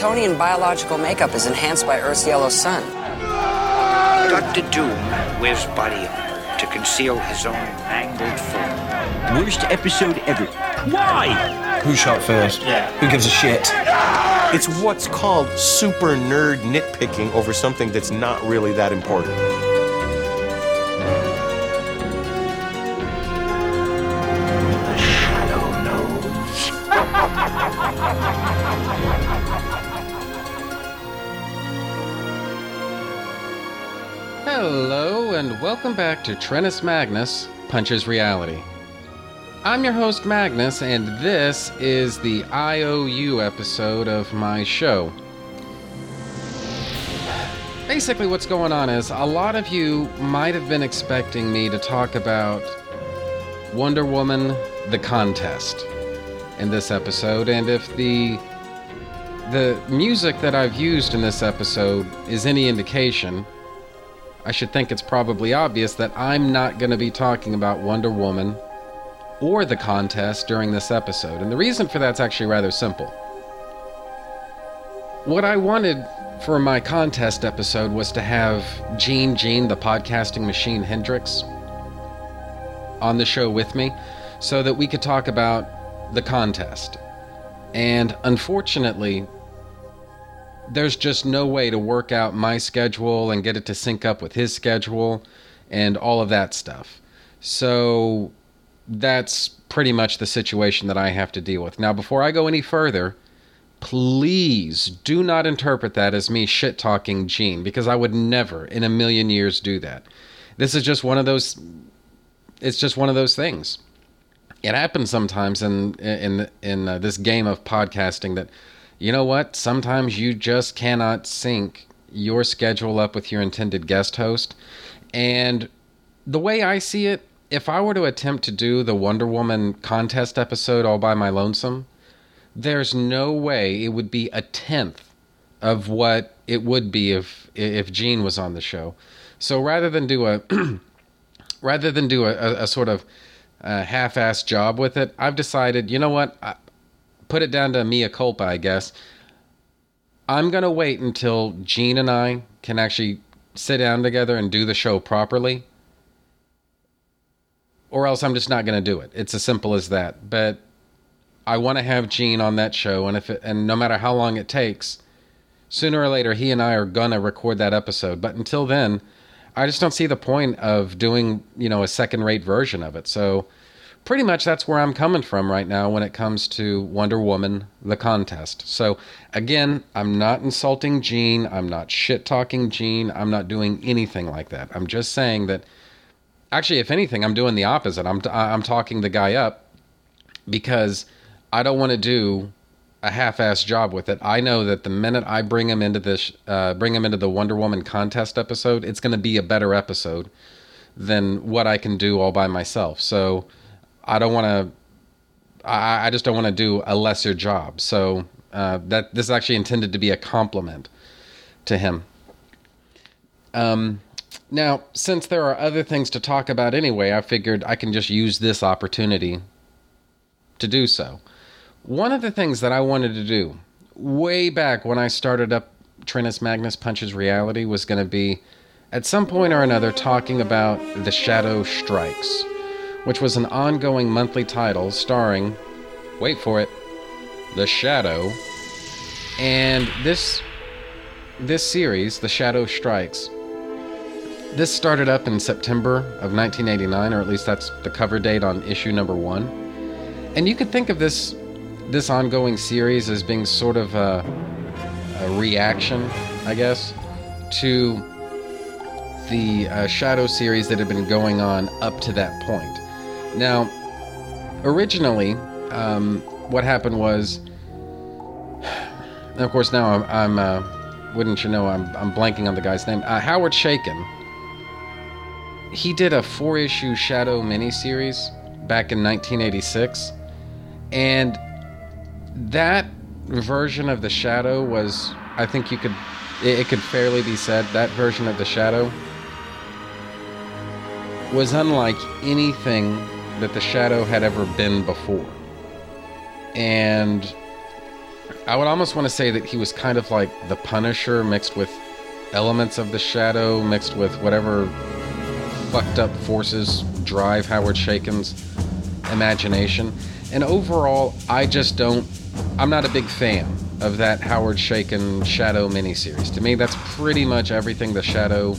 Kryptonian biological makeup is enhanced by Earth's yellow sun. Dr. Doom wears body armor to conceal his own mangled form. Worst episode ever. Why? Who shot first? Yeah. Who gives a shit? It's what's called super nerd nitpicking over something that's not really that important. To Trennis Magnus Punches Reality. I'm your host, Magnus, and this is the IOU episode of my show. Basically, what's going on is a lot of you might have been expecting me to talk about Wonder Woman the contest in this episode, and if the the music that I've used in this episode is any indication, I should think it's probably obvious that I'm not going to be talking about Wonder Woman or the contest during this episode. And the reason for that's actually rather simple. What I wanted for my contest episode was to have Gene Gene, the podcasting machine Hendrix, on the show with me so that we could talk about the contest. And unfortunately, there's just no way to work out my schedule and get it to sync up with his schedule and all of that stuff. So that's pretty much the situation that I have to deal with. Now, before I go any further, please do not interpret that as me shit talking Gene because I would never in a million years do that. This is just one of those it's just one of those things. It happens sometimes in in in uh, this game of podcasting that you know what? Sometimes you just cannot sync your schedule up with your intended guest host. And the way I see it, if I were to attempt to do the Wonder Woman contest episode all by my lonesome, there's no way it would be a tenth of what it would be if if Gene was on the show. So rather than do a rather than do a, a, a sort of uh, half-assed job with it, I've decided, you know what? Put it down to mea culpa, I guess. I'm gonna wait until Gene and I can actually sit down together and do the show properly, or else I'm just not gonna do it. It's as simple as that. But I want to have Gene on that show, and if it, and no matter how long it takes, sooner or later he and I are gonna record that episode. But until then, I just don't see the point of doing you know a second-rate version of it. So pretty much that's where I'm coming from right now when it comes to Wonder Woman the contest. So again, I'm not insulting Gene, I'm not shit talking Gene, I'm not doing anything like that. I'm just saying that actually if anything I'm doing the opposite. I'm I'm talking the guy up because I don't want to do a half-ass job with it. I know that the minute I bring him into this uh, bring him into the Wonder Woman contest episode, it's going to be a better episode than what I can do all by myself. So I don't want to. I, I just don't want to do a lesser job. So uh, that this is actually intended to be a compliment to him. Um, now, since there are other things to talk about anyway, I figured I can just use this opportunity to do so. One of the things that I wanted to do way back when I started up Trennis Magnus Punches Reality was going to be at some point or another talking about The Shadow Strikes which was an ongoing monthly title starring, wait for it, The Shadow. And this this series, The Shadow Strikes, this started up in September of 1989, or at least that's the cover date on issue number one. And you could think of this this ongoing series as being sort of a, a reaction, I guess, to the uh, Shadow series that had been going on up to that point. Now, originally, um, what happened was, of course now I'm, I'm uh, wouldn't you know, I'm, I'm blanking on the guy's name. Uh, Howard Chaykin he did a four issue Shadow miniseries back in 1986. And that version of the Shadow was, I think you could, it, it could fairly be said, that version of the Shadow was unlike anything that the Shadow had ever been before. And I would almost want to say that he was kind of like the Punisher mixed with elements of the Shadow, mixed with whatever fucked up forces drive Howard Chaykin's imagination. And overall, I just don't, I'm not a big fan of that Howard Shaken Shadow miniseries. To me, that's pretty much everything the Shadow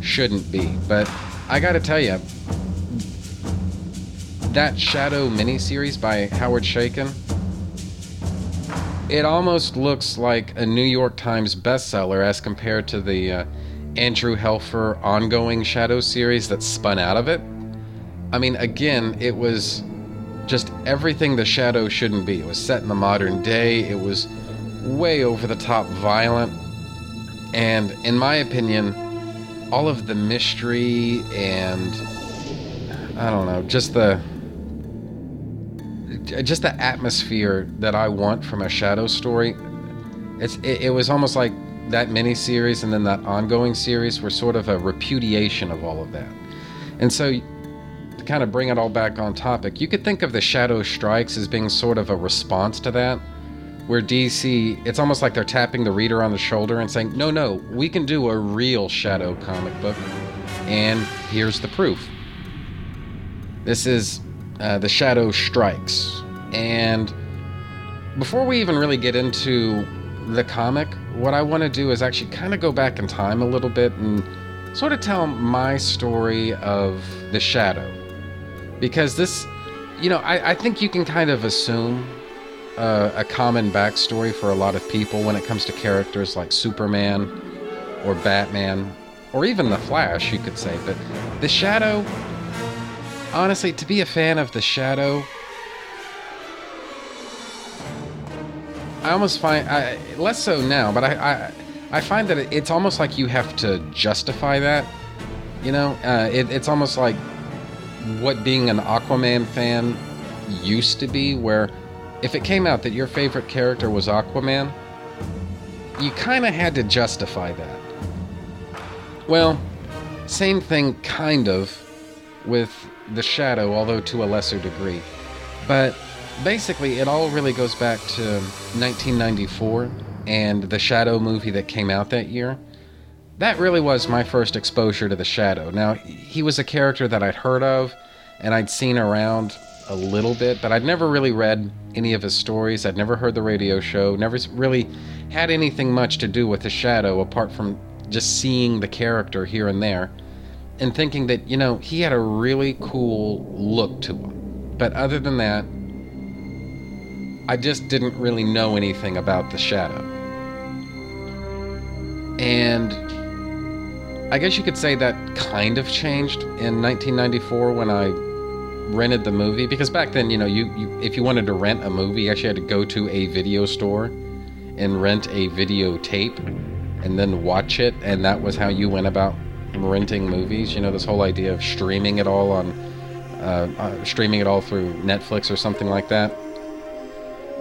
shouldn't be. But I gotta tell you, that Shadow miniseries by Howard Chaykin, it almost looks like a New York Times bestseller as compared to the uh, Andrew Helfer ongoing Shadow series that spun out of it. I mean, again, it was just everything the Shadow shouldn't be. It was set in the modern day, it was way over the top violent, and in my opinion, all of the mystery and I don't know, just the just the atmosphere that I want from a shadow story. It's it, it was almost like that mini series and then that ongoing series were sort of a repudiation of all of that. And so to kind of bring it all back on topic, you could think of the Shadow Strikes as being sort of a response to that, where DC, it's almost like they're tapping the reader on the shoulder and saying, no, no, we can do a real Shadow comic book, and here's the proof. This is uh, The Shadow Strikes. And before we even really get into the comic, what I want to do is actually kind of go back in time a little bit and sort of tell my story of The Shadow. Because this, you know, I, I think you can kind of assume uh, a common backstory for a lot of people when it comes to characters like Superman or Batman or even The Flash, you could say. But The Shadow, honestly, to be a fan of The Shadow, I almost find I, less so now, but I, I I find that it's almost like you have to justify that. You know, uh, it, it's almost like what being an Aquaman fan used to be, where if it came out that your favorite character was Aquaman, you kind of had to justify that. Well, same thing, kind of, with The Shadow, although to a lesser degree. But basically, it all really goes back to 1994 and the Shadow movie that came out that year. That really was my first exposure to the Shadow. Now, he was a character that I'd heard of and I'd seen around a little bit, but I'd never really read any of his stories. I'd never heard the radio show, never really had anything much to do with the Shadow apart from just seeing the character here and there and thinking that, you know, he had a really cool look to him. But other than that, I just didn't really know anything about the Shadow. And I guess you could say that kind of changed in 1994 when I rented the movie because back then, you know, you, you if you wanted to rent a movie, you actually had to go to a video store and rent a videotape and then watch it, and that was how you went about renting movies. You know, this whole idea of streaming it all on, uh, uh, streaming it all through Netflix or something like that.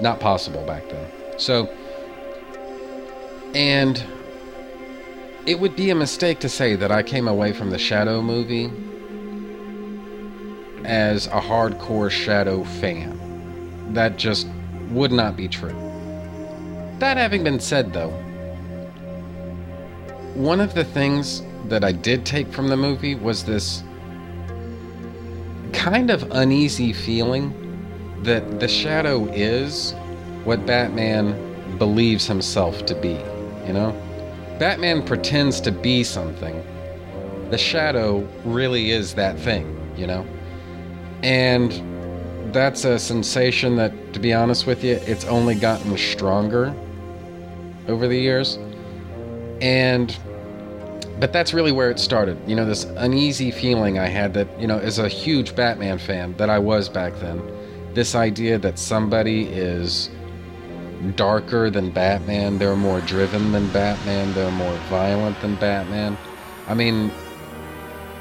Not possible back then. So, and it would be a mistake to say that I came away from the Shadow movie as a hardcore Shadow fan. That just would not be true. That having been said, though, one of the things that I did take from the movie was this kind of uneasy feeling that the Shadow is what Batman believes himself to be, you know? Batman pretends to be something. The Shadow really is that thing, you know? And that's a sensation that, to be honest with you, it's only gotten stronger over the years. And, but that's really where it started. You know, this uneasy feeling I had that, you know, as a huge Batman fan that I was back then, this idea that somebody is darker than Batman, they're more driven than Batman, they're more violent than Batman. I mean,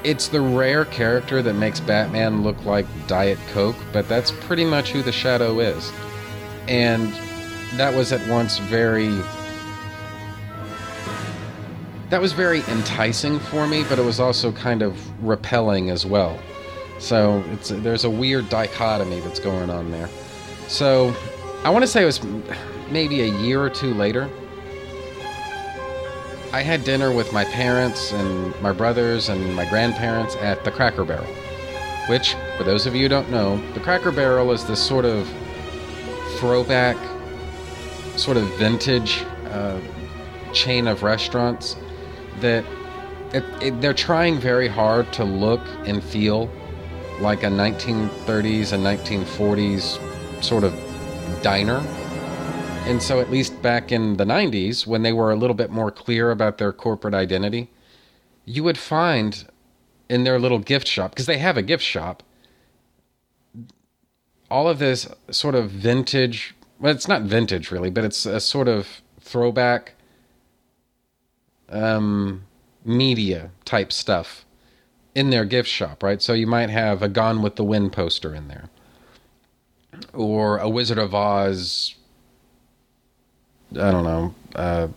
it's the rare character that makes Batman look like Diet Coke, but that's pretty much who the Shadow is. And that was at once very that was very enticing for me, but it was also kind of repelling as well. So it's there's a weird dichotomy that's going on there. So I want to say it was maybe a year or two later. I had dinner with my parents and my brothers and my grandparents at the Cracker Barrel, which, for those of you who don't know, the Cracker Barrel is this sort of throwback, sort of vintage uh, chain of restaurants that it, it, they're trying very hard to look and feel like a 1930s and 1940s sort of diner. And so, at least back in the 90s, when they were a little bit more clear about their corporate identity, you would find in their little gift shop, because they have a gift shop, all of this sort of vintage, well, it's not vintage really, but it's a sort of throwback um, media type stuff in their gift shop, right? So you might have a Gone with the Wind poster in there, or a Wizard of Oz. I don't know, uh,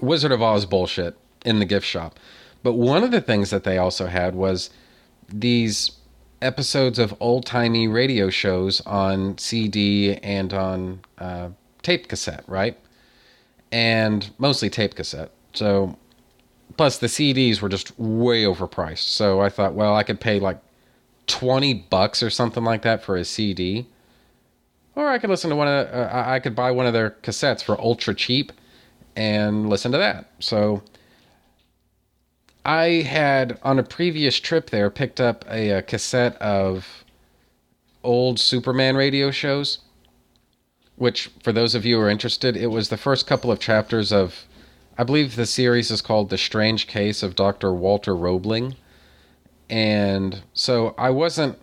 Wizard of Oz bullshit in the gift shop. But one of the things that they also had was these episodes of old timey radio shows on CD and on uh, tape cassette, right? And mostly tape cassette. So, plus the CDs were just way overpriced. So I thought, well, I could pay like 20 bucks or something like that for a CD. Or I could listen to one of, uh, I could buy one of their cassettes for ultra cheap and listen to that. So I had on a previous trip there picked up a, a cassette of old Superman radio shows, which for those of you who are interested, it was the first couple of chapters of I believe the series is called The Strange Case of Dr. Walter Roebling. And so I wasn't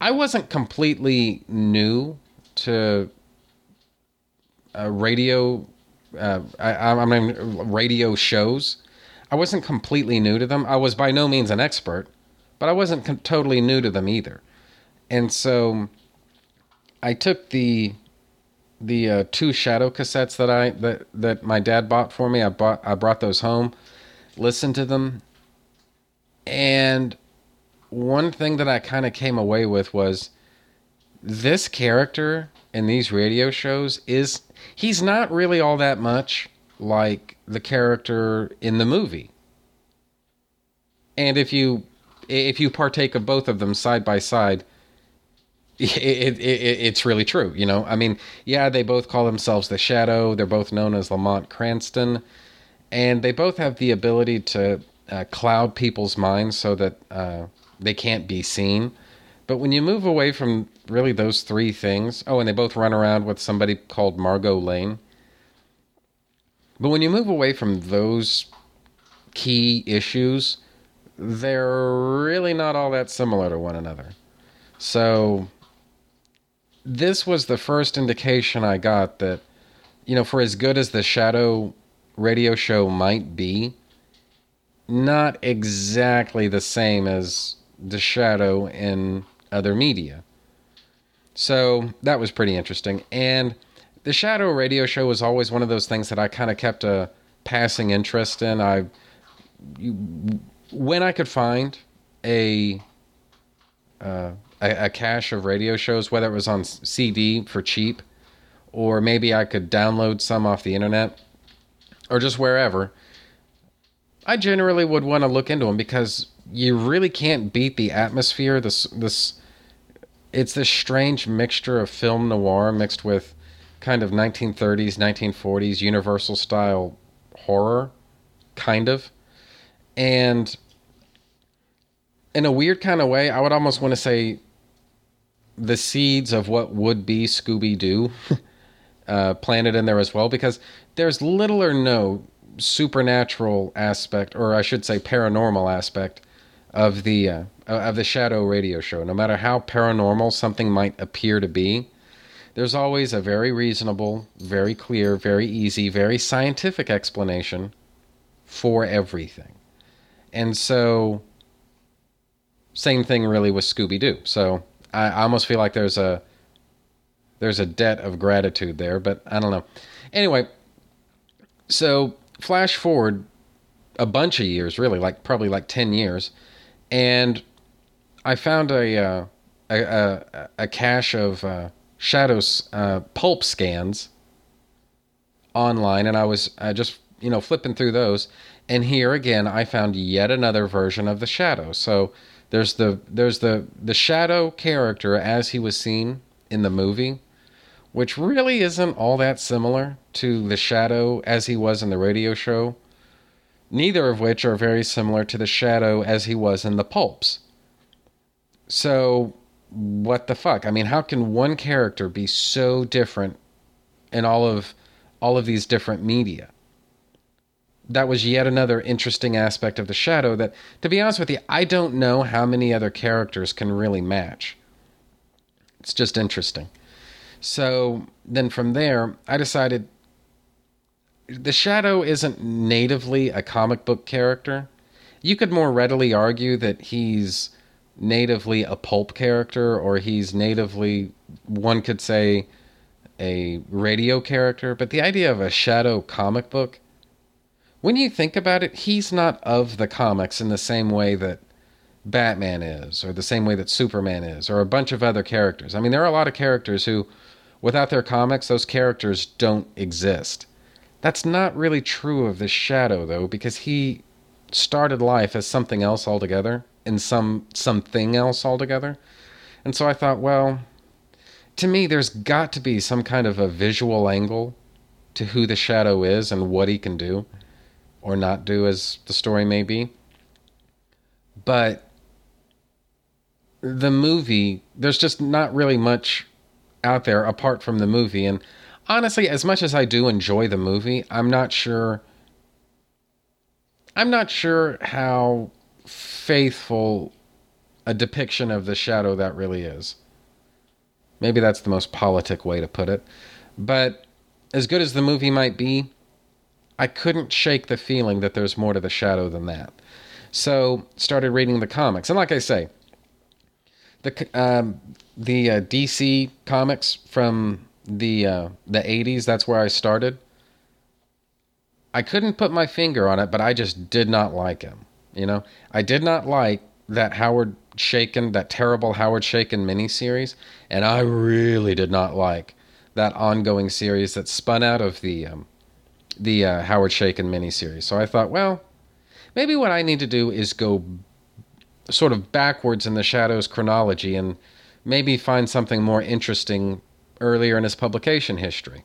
I wasn't completely new to uh, radio uh, I, I mean radio shows. I wasn't completely new to them. I was by no means an expert, but I wasn't com- totally new to them either. And so I took the the uh, two shadow cassettes that I that that my dad bought for me. I bought I brought those home, listened to them, and one thing that I kind of came away with was this character in these radio shows is he's not really all that much like the character in the movie. And if you if you partake of both of them side by side, it, it, it, it's really true. You know, I mean, yeah, they both call themselves the Shadow. They're both known as Lamont Cranston, and they both have the ability to uh, cloud people's minds so that uh, they can't be seen. But when you move away from really those three things, oh, and they both run around with somebody called Margot Lane. But when you move away from those key issues, they're really not all that similar to one another. So this was the first indication I got that, you know, for as good as the Shadow radio show might be, not exactly the same as the Shadow in other media. So that was pretty interesting. And the Shadow radio show was always one of those things that I kind of kept a passing interest in. I, when I could find a, uh, a, a cache of radio shows, whether it was on CD for cheap, or maybe I could download some off the internet, or just wherever. I generally would want to look into them because you really can't beat the atmosphere. This this it's this strange mixture of film noir mixed with kind of 1930s, 1940s Universal style horror, kind of, and in a weird kind of way, I would almost want to say the seeds of what would be Scooby Doo uh, planted in there as well, because there's little or no supernatural aspect, or I should say paranormal aspect of the uh, of the Shadow Radio Show. No matter how paranormal something might appear to be, there's always a very reasonable, very clear, very easy, very scientific explanation for everything. And so, same thing really with Scooby Doo. So I, almost feel like there's a there's a debt of gratitude there, but I don't know. Anyway, so flash forward a bunch of years, really, like probably like ten years, and I found a uh, a, a, a cache of uh, Shadows uh, pulp scans online, and I was uh, just you know flipping through those, and here again I found yet another version of the Shadow. So there's the there's the the Shadow character as he was seen in the movie, which really isn't all that similar to the Shadow as he was in the radio show. Neither of which are very similar to the Shadow as he was in the pulps. So what the fuck? I mean, how can one character be so different in all of all of these different media? That was yet another interesting aspect of the shadow that to be honest with you, I don't know how many other characters can really match. It's just interesting. So, then from there, I decided the shadow isn't natively a comic book character. You could more readily argue that he's natively a pulp character or he's natively one could say a radio character but the idea of a shadow comic book when you think about it he's not of the comics in the same way that batman is or the same way that superman is or a bunch of other characters. I mean there are a lot of characters who without their comics those characters don't exist. That's not really true of the shadow though because he started life as something else altogether in some something else altogether. And so I thought, well, to me, there's got to be some kind of a visual angle to who the shadow is and what he can do or not do, as the story may be. But the movie, there's just not really much out there apart from the movie. And honestly, as much as I do enjoy the movie, I'm not sure. I'm not sure how faithful a depiction of the shadow that really is. Maybe that's the most politic way to put it. But as good as the movie might be, I couldn't shake the feeling that there's more to the shadow than that. So started reading the comics, and like I say, the um, the uh, DC comics from the uh, the 80s. That's where I started. I couldn't put my finger on it, but I just did not like him. You know, I did not like that Howard Chaykin, that terrible Howard Chaykin miniseries, and I really did not like that ongoing series that spun out of the um, the uh, Howard Chaykin miniseries. So I thought, well, maybe what I need to do is go sort of backwards in the Shadows chronology and maybe find something more interesting earlier in his publication history.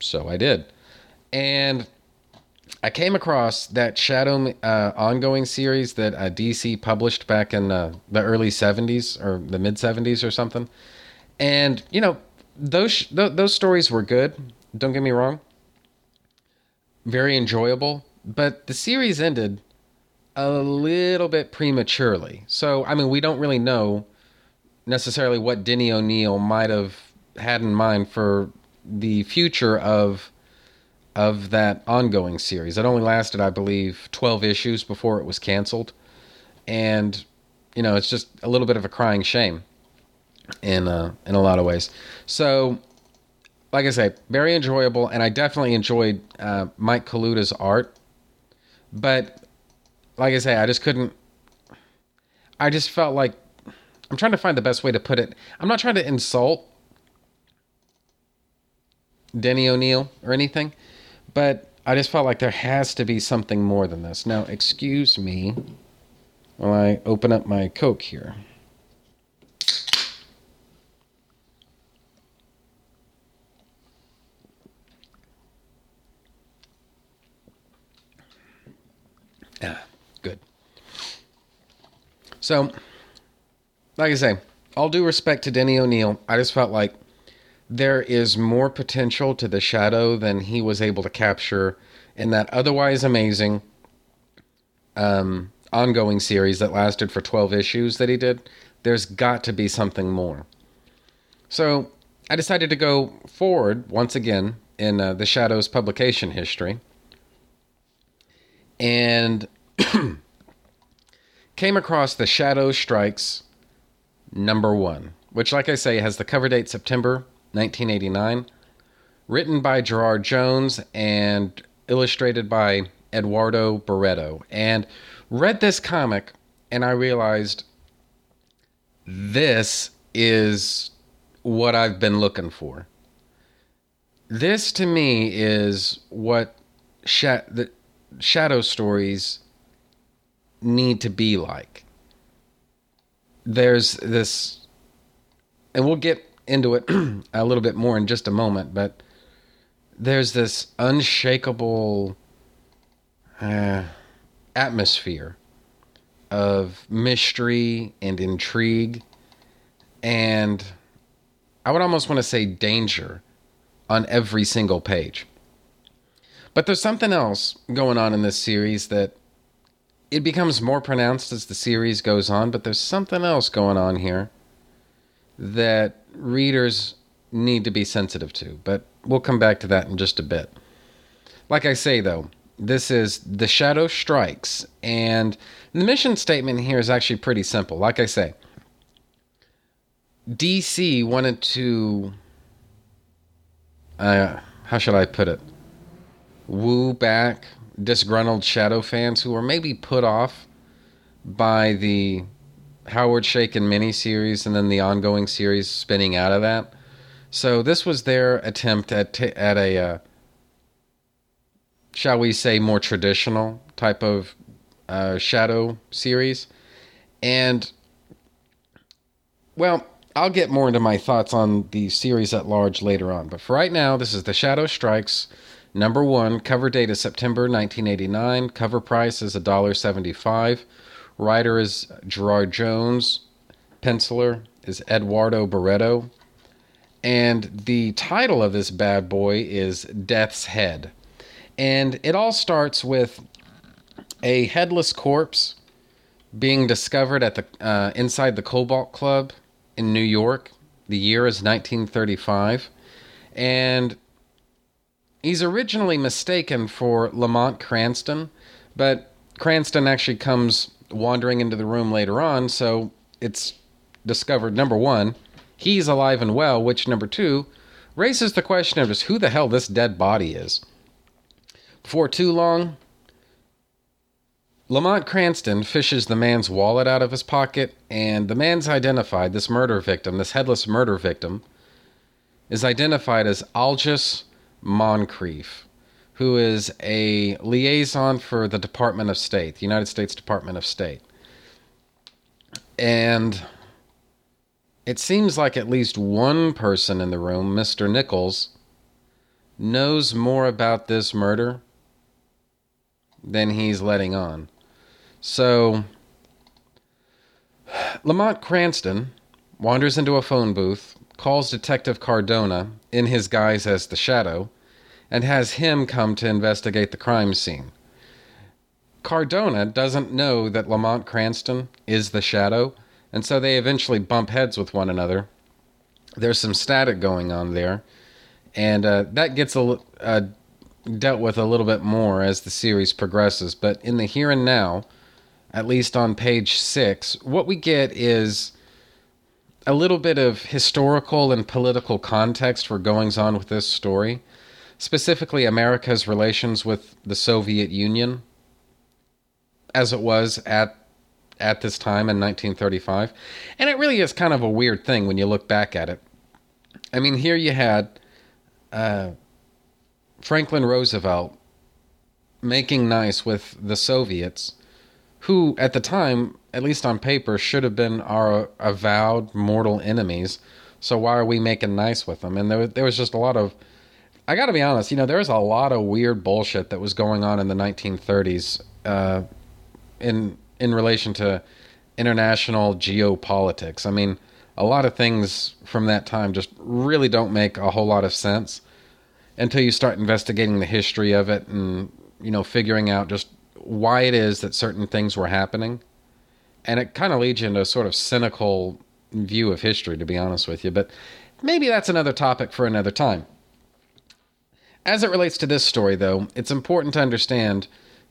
So I did. And I came across that Shadow uh, ongoing series that uh, DC published back in uh, the early 70s or the mid 70s or something. And, you know, those th- those stories were good, don't get me wrong. Very enjoyable, but the series ended a little bit prematurely. So, I mean, we don't really know necessarily what Denny O'Neil might have had in mind for the future of of that ongoing series. It only lasted, I believe, 12 issues before it was canceled. And, you know, it's just a little bit of a crying shame in, uh, in a lot of ways. So, like I say, very enjoyable. And I definitely enjoyed uh, Mike Kaluta's art. But, like I say, I just couldn't. I just felt like. I'm trying to find the best way to put it. I'm not trying to insult Denny O'Neil or anything but I just felt like there has to be something more than this. Now, excuse me while I open up my Coke here. Ah, good. So, like I say, all due respect to Denny O'Neil, I just felt like there is more potential to the shadow than he was able to capture in that otherwise amazing um, ongoing series that lasted for 12 issues that he did. There's got to be something more. So I decided to go forward once again in uh, the Shadow's publication history. And came across The Shadow Strikes number one, which, like I say, has the cover date September 1989, written by Gerard Jones and illustrated by Eduardo Barreto. And read this comic, and I realized this is what I've been looking for. This to me is what sha- the shadow stories need to be like. There's this, and we'll get into it a little bit more in just a moment, but there's this unshakable uh, atmosphere of mystery and intrigue and I would almost want to say danger on every single page. But there's something else going on in this series that it becomes more pronounced as the series goes on, but there's something else going on here that readers need to be sensitive to. But we'll come back to that in just a bit. Like I say, though, this is The Shadow Strikes, and the mission statement here is actually pretty simple. Like I say, DC wanted to. Uh, how should I put it? Woo back disgruntled Shadow fans who were maybe put off by the Howard Chaykin miniseries and then the ongoing series spinning out of that. So this was their attempt at t- at a, uh, shall we say, more traditional type of uh, Shadow series, and well, I'll get more into my thoughts on the series at large later on. But for right now, this is The Shadow Strikes, number one. Cover date is September 1989. Cover price is $1.75. Writer is Gerard Jones. Penciler is Eduardo Barreto. And the title of this bad boy is Death's Head. And it all starts with a headless corpse being discovered at the uh, inside the Cobalt Club in New York. The year is 1935. And he's originally mistaken for Lamont Cranston, but Cranston actually comes wandering into the room later on, so it's discovered number one, he's alive and well, which number two raises the question of just who the hell this dead body is. Before too long, Lamont Cranston fishes the man's wallet out of his pocket, and the man's identified, this murder victim, this headless murder victim, is identified as Algis Moncrief, who is a liaison for the Department of State, the United States Department of State. And it seems like at least one person in the room, Mr. Nichols, knows more about this murder than he's letting on. So, Lamont Cranston wanders into a phone booth, calls Detective Cardona in his guise as the Shadow, and has him come to investigate the crime scene. Cardona doesn't know that Lamont Cranston is the Shadow, and so they eventually bump heads with one another. There's some static going on there, and uh, that gets a, uh, dealt with a little bit more as the series progresses. But in the here and now, at least on page six, what we get is a little bit of historical and political context for goings on with this story, specifically America's relations with the Soviet Union as it was at at this time in 1935. And it really is kind of a weird thing when you look back at it. I mean, here you had uh, Franklin Roosevelt making nice with the Soviets, who at the time, at least on paper, should have been our avowed mortal enemies. So why are we making nice with them? And there, there was just a lot of, I got to be honest, you know, there was a lot of weird bullshit that was going on in the 1930s uh, in in relation to international geopolitics. I mean, a lot of things from that time just really don't make a whole lot of sense until you start investigating the history of it and you know figuring out just why it is that certain things were happening. And it kind of leads you into a sort of cynical view of history, to be honest with you. But maybe that's another topic for another time. As it relates to this story, though, it's important to understand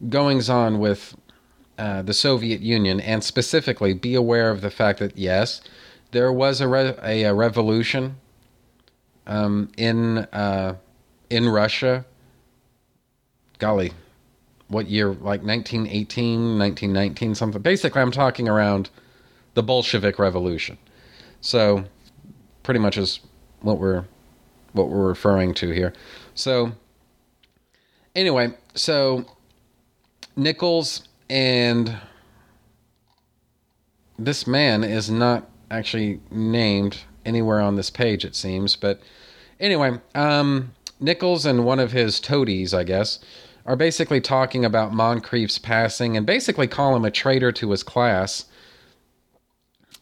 goings on with uh, the Soviet Union, and specifically be aware of the fact that yes, there was a re- a, a, revolution um, in uh, in Russia. Golly, what year? Like 1918, 1919, something. Basically, I'm talking around the Bolshevik Revolution. So, pretty much is what we're what we're referring to here. So, anyway, so Nichols and this man is not actually named anywhere on this page, it seems. But anyway, um, Nichols and one of his toadies, I guess, are basically talking about Moncrief's passing and basically call him a traitor to his class.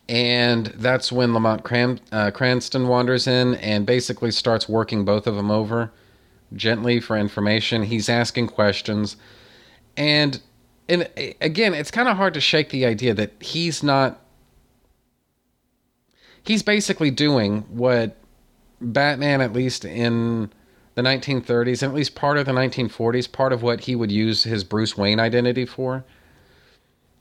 And that's when Lamont Cran- uh, Cranston wanders in and basically starts working both of them over gently for information. He's asking questions. And and again, it's kind of hard to shake the idea that he's not he's basically doing what Batman at least in the 1930s and at least part of the 1940s, part of what he would use his Bruce Wayne identity for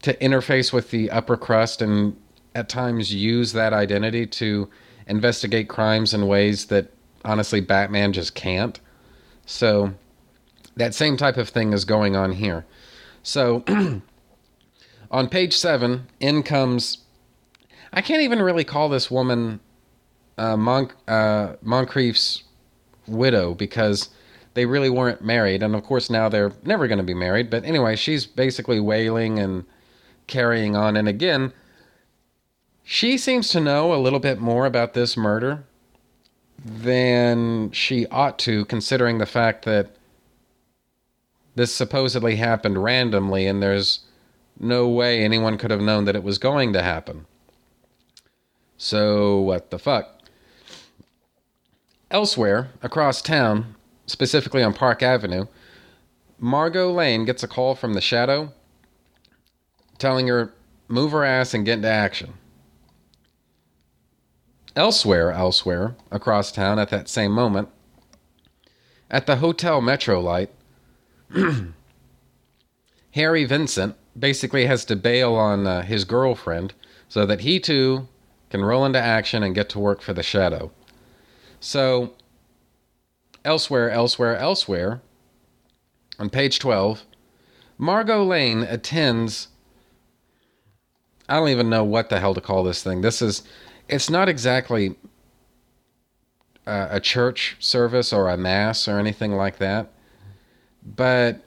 to interface with the upper crust and at times use that identity to investigate crimes in ways that honestly Batman just can't. So that same type of thing is going on here. So on page seven, in comes. I can't even really call this woman uh, Mon- uh, Moncrief's widow because they really weren't married. And of course, now they're never going to be married. But anyway, she's basically wailing and carrying on. And again, she seems to know a little bit more about this murder than she ought to, considering the fact that this supposedly happened randomly and there's no way anyone could have known that it was going to happen. So, what the fuck? Elsewhere, across town, specifically on Park Avenue, Margot Lane gets a call from the Shadow telling her, move her ass and get into action. Elsewhere, elsewhere, across town at that same moment, at the Hotel Metrolite, Harry Vincent basically has to bail on uh, his girlfriend so that he too can roll into action and get to work for the Shadow. So, elsewhere, elsewhere, elsewhere, on page 12, Margot Lane attends. I don't even know what the hell to call this thing. This is. It's not exactly uh, a church service or a mass or anything like that. But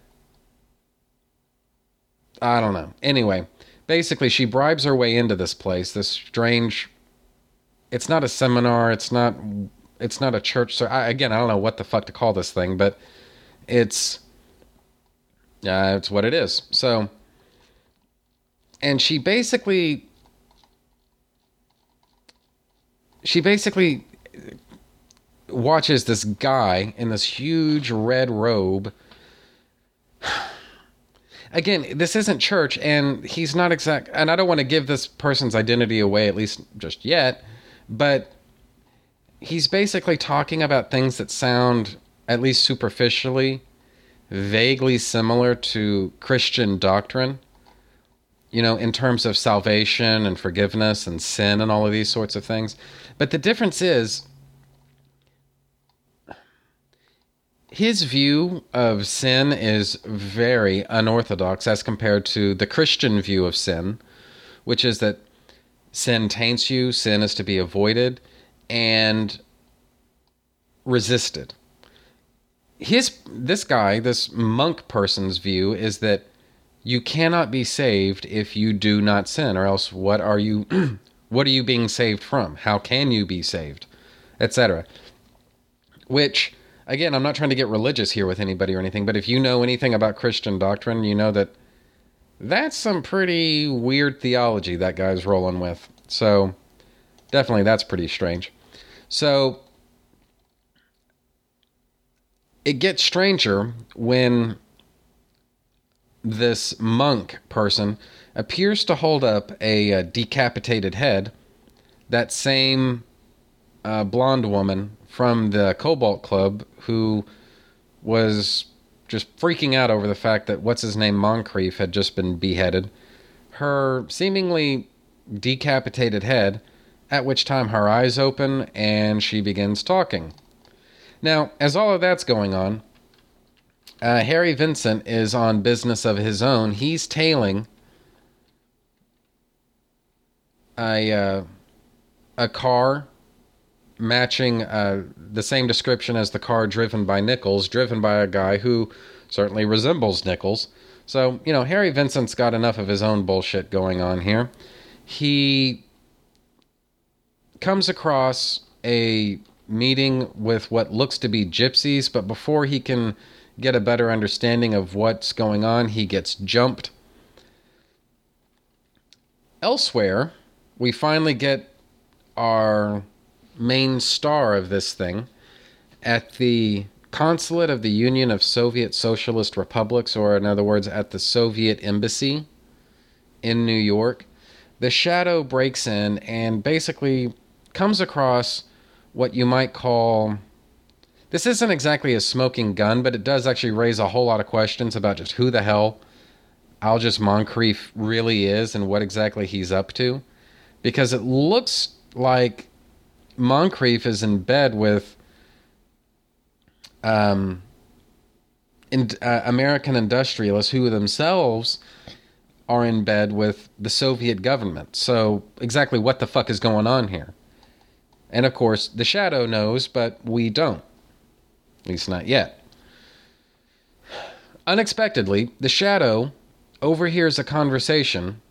I don't know. Anyway, basically, she bribes her way into this place. This strange. It's not a seminar. It's not. It's not a church. So I, again, I don't know what the fuck to call this thing, but it's. Uh, it's what it is. So. And she basically. She basically watches this guy in this huge red robe again, this isn't church, and he's not exact. And I don't want to give this person's identity away, at least just yet. But he's basically talking about things that sound, at least superficially, vaguely similar to Christian doctrine. You know, in terms of salvation and forgiveness and sin and all of these sorts of things. But the difference is his view of sin is very unorthodox as compared to the Christian view of sin, which is that sin taints you, sin is to be avoided and resisted. His this guy, this monk person's view is that you cannot be saved if you do not sin or else what are you what are you being saved from? How can you be saved? etc. Which again, I'm not trying to get religious here with anybody or anything, but if you know anything about Christian doctrine, you know that that's some pretty weird theology that guy's rolling with. So, definitely that's pretty strange. So, it gets stranger when this monk person appears to hold up a, a decapitated head. That same uh, blonde woman from the Cobalt Club who was just freaking out over the fact that what's his name Moncrief had just been beheaded. Her seemingly decapitated head, at which time her eyes open and she begins talking. Now, as all of that's going on, uh, Harry Vincent is on business of his own. He's tailing a uh, a car matching uh, the same description as the car driven by Nichols, driven by a guy who certainly resembles Nichols. So, you know, Harry Vincent's got enough of his own bullshit going on here. He comes across a meeting with what looks to be gypsies, but before he can get a better understanding of what's going on, he gets jumped. Elsewhere, we finally get our main star of this thing at the consulate of the Union of Soviet Socialist Republics, or in other words, at the Soviet Embassy in New York. The shadow breaks in and basically comes across what you might call this isn't exactly a smoking gun, but it does actually raise a whole lot of questions about just who the hell Algis Moncrief really is and what exactly he's up to. Because it looks like Moncrief is in bed with um, in, uh, American industrialists who themselves are in bed with the Soviet government. So, exactly what the fuck is going on here? And of course, the Shadow knows, but we don't. At least not yet. Unexpectedly, the Shadow overhears a conversation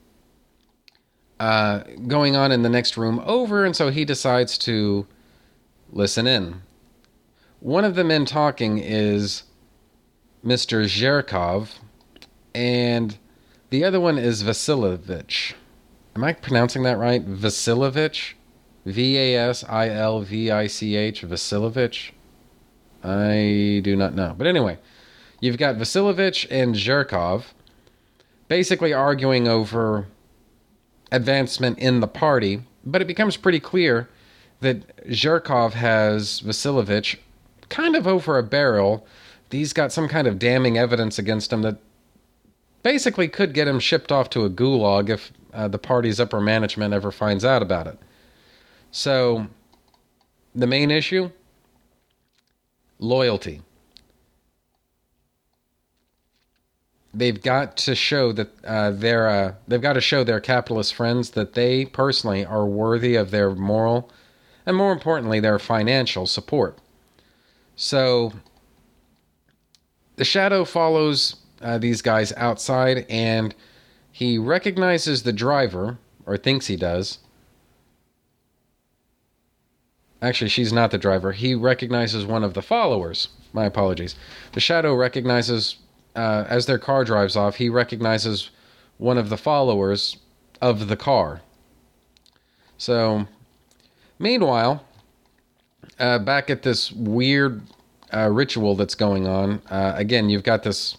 uh, going on in the next room over, and so he decides to listen in. One of the men talking is Mr. Zherkov, and the other one is Vasilovich. Am I pronouncing that right? Vasilovich? V A S I L V I C H, Vasilovich? I do not know. But anyway, you've got Vasilovich and Zherkov basically arguing over advancement in the party, but it becomes pretty clear that Zherkov has Vasilovich kind of over a barrel. He's got some kind of damning evidence against him that basically could get him shipped off to a gulag if uh, the party's upper management ever finds out about it. So, the main issue loyalty. They've got to show that uh, they're uh, they've got to show their capitalist friends that they personally are worthy of their moral and more importantly their financial support. So the shadow follows uh, these guys outside and he recognizes the driver or thinks he does Actually, she's not the driver. He recognizes one of the followers. My apologies. The shadow recognizes, uh, as their car drives off, he recognizes one of the followers of the car. So, meanwhile, uh, back at this weird uh, ritual that's going on, uh, again, you've got this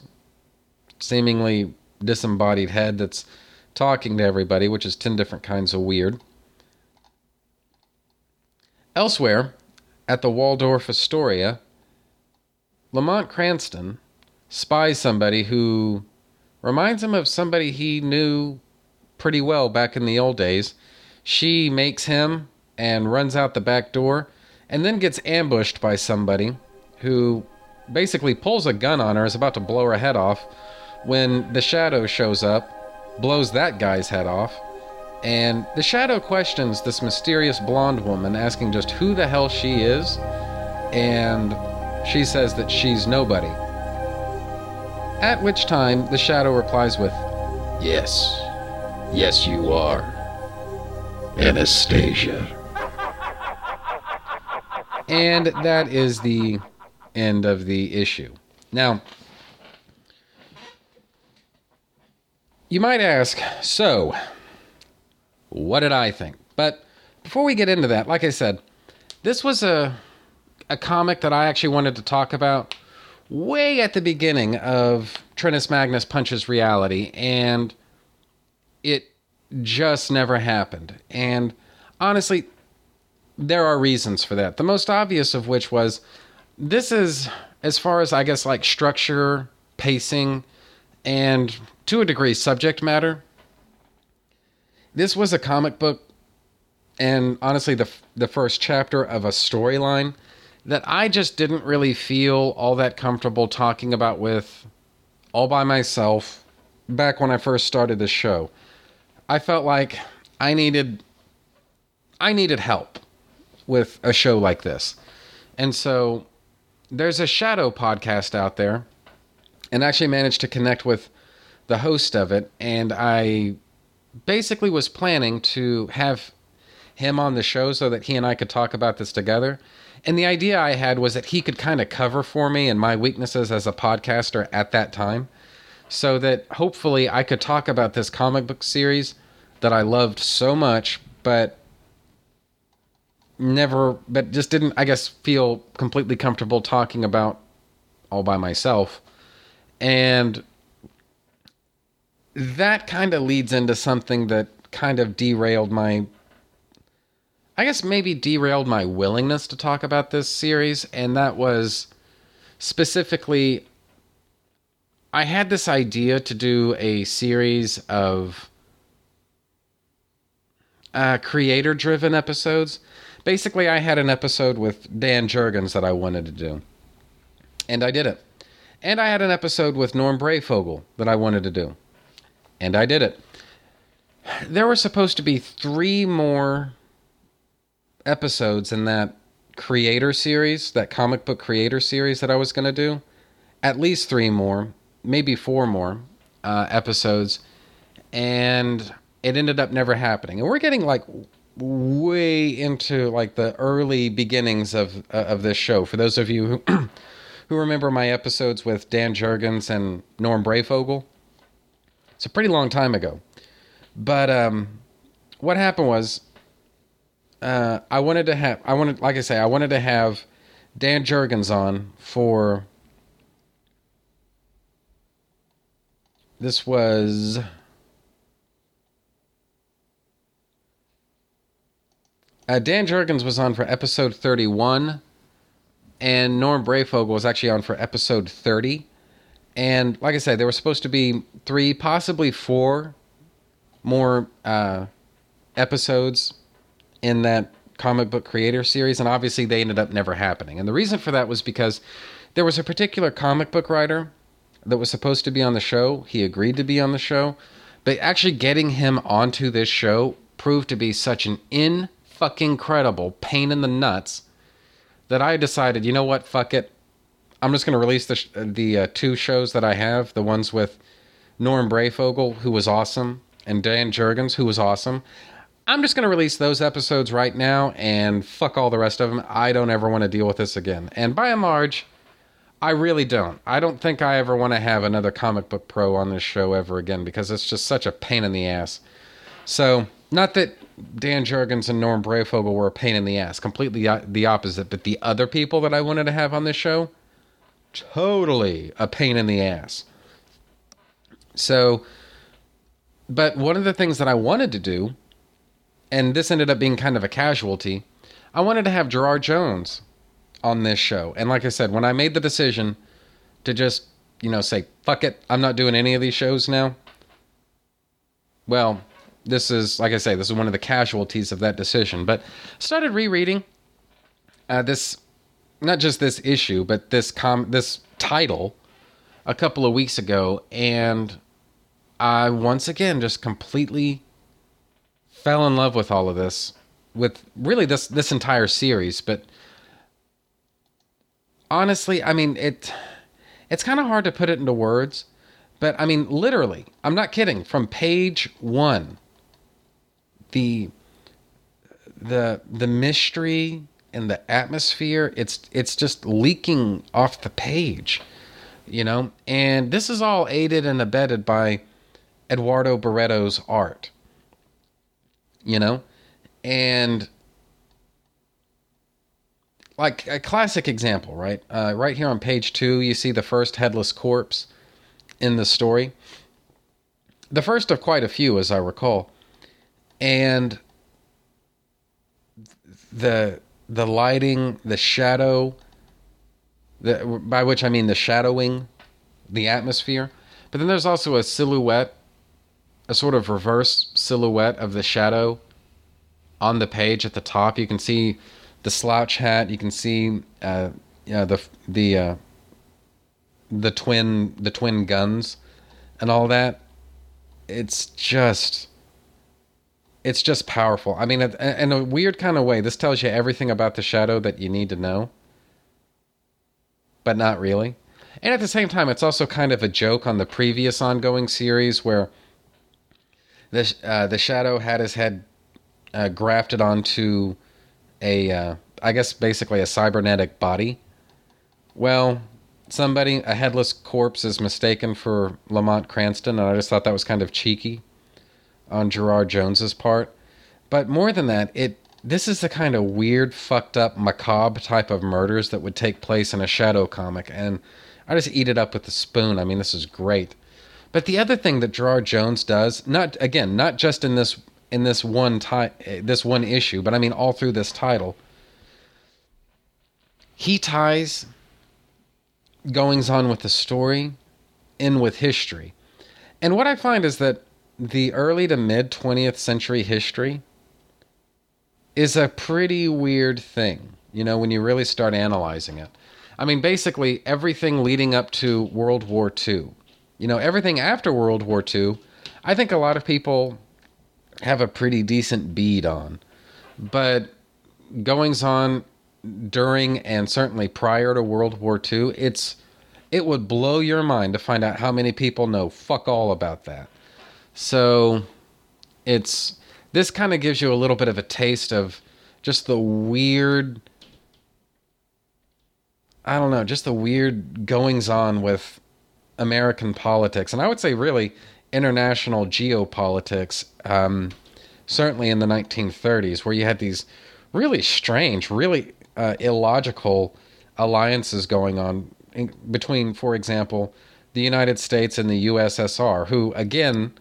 seemingly disembodied head that's talking to everybody, which is 10 different kinds of weird. Elsewhere, at the Waldorf Astoria, Lamont Cranston spies somebody who reminds him of somebody he knew pretty well back in the old days. She makes him and runs out the back door and then gets ambushed by somebody who basically pulls a gun on her, is about to blow her head off when the shadow shows up, blows that guy's head off, and the shadow questions this mysterious blonde woman, asking just who the hell she is, and she says that she's nobody. At which time the shadow replies with, Yes, yes, you are. Anastasia. And that is the end of the issue. Now, you might ask, so what did I think? But before we get into that, like I said, this was a a comic that I actually wanted to talk about way at the beginning of Trinus Magnus Punches Reality, and it just never happened. And honestly, there are reasons for that. The most obvious of which was this is as far as I guess like structure, pacing, and to a degree subject matter. This was a comic book, and honestly, the the first chapter of a storyline that I just didn't really feel all that comfortable talking about with all by myself back when I first started the show. I felt like I needed I needed help with a show like this. And so there's a shadow podcast out there and I actually managed to connect with the host of it and I basically was planning to have him on the show so that he and I could talk about this together. And the idea I had was that he could kind of cover for me and my weaknesses as a podcaster at that time so that hopefully I could talk about this comic book series that I loved so much, but never, but just didn't, I guess, feel completely comfortable talking about all by myself. And that kind of leads into something that kind of derailed my I guess maybe derailed my willingness to talk about this series, and that was specifically I had this idea to do a series of uh, creator driven episodes. Basically, I had an episode with Dan Jurgens that I wanted to do, and I did it. And I had an episode with Norm Breyfogle that I wanted to do, and I did it. There were supposed to be three more episodes in that creator series, that comic book creator series that I was going to do. At least three more, maybe four more uh, episodes. And it ended up never happening. And we're getting like way into like the early beginnings of uh, of this show. For those of you who, who remember my episodes with Dan Jurgens and Norm Breyfogle, it's a pretty long time ago. But um, what happened was uh, I wanted to have I wanted like I say I wanted to have Dan Jurgens on for this was uh, Dan Jurgens was on for episode 31 and Norm Breyfogle was actually on for episode 30 and like I said there were supposed to be three possibly four more uh, episodes in that comic book creator series, and obviously they ended up never happening. And the reason for that was because there was a particular comic book writer that was supposed to be on the show. He agreed to be on the show, but actually getting him onto this show proved to be such an in fucking credible pain in the nuts that I decided, you know what, fuck it. I'm just going to release the sh- the uh, two shows that I have, the ones with Norm Breyfogle, who was awesome, and Dan Jurgens, who was awesome. I'm just going to release those episodes right now and fuck all the rest of them. I don't ever want to deal with this again. And by and large, I really don't. I don't think I ever want to have another comic book pro on this show ever again because it's just such a pain in the ass. So, not that Dan Jurgens and Norm Breyfogle were a pain in the ass, completely the opposite, but the other people that I wanted to have on this show, totally a pain in the ass. So, but one of the things that I wanted to do and this ended up being kind of a casualty. I wanted to have Gerard Jones on this show. And like I said, when I made the decision to just, you know, say, fuck it, I'm not doing any of these shows now, well, this is, like I say, this is one of the casualties of that decision. But started rereading uh, this, not just this issue, but this com, this title a couple of weeks ago, and I once again just completely fell in love with all of this, with really this this entire series. But honestly, I mean it. It's kind of hard to put it into words, but I mean literally, I'm not kidding. From page one, the the the mystery and the atmosphere it's it's just leaking off the page you know and this is all aided and abetted by eduardo barreto's art you know? And like a classic example, right? Uh, right here on page two, you see the first headless corpse in the story. The first of quite a few, as I recall. And the the lighting, the shadow, the, by which I mean the shadowing, the atmosphere. But then there's also a silhouette, a sort of reverse silhouette of the shadow on the page at the top. You can see the slouch hat. You can see uh, yeah, the the uh, the twin the twin guns and all that. It's just it's just powerful. I mean, in a weird kind of way, this tells you everything about the shadow that you need to know, but not really. And at the same time, it's also kind of a joke on the previous ongoing series where the uh, the shadow had his head uh, grafted onto a, uh, I guess, basically a cybernetic body. Well, somebody, a headless corpse, is mistaken for Lamont Cranston, and I just thought that was kind of cheeky on Gerard Jones's part. But more than that, it this is the kind of weird, fucked up, macabre type of murders that would take place in a shadow comic, and I just eat it up with a spoon. I mean, this is great. But the other thing that Gerard Jones does, not again, not just in this in this one ti- this one issue, but I mean all through this title, he ties goings on with the story in with history. And what I find is that the early to mid 20th century history is a pretty weird thing, you know, when you really start analyzing it. I mean, basically, everything leading up to World War II, you know, everything after World War II, I think a lot of people have a pretty decent bead on. But goings on during and certainly prior to World War II, it's it would blow your mind to find out how many people know fuck all about that. So it's this kind of gives you a little bit of a taste of just the weird I don't know, just the weird goings on with American politics, and I would say really international geopolitics. Um, certainly in the 1930s, where you had these really strange, really uh, illogical alliances going on in, between, for example, the United States and the USSR, who again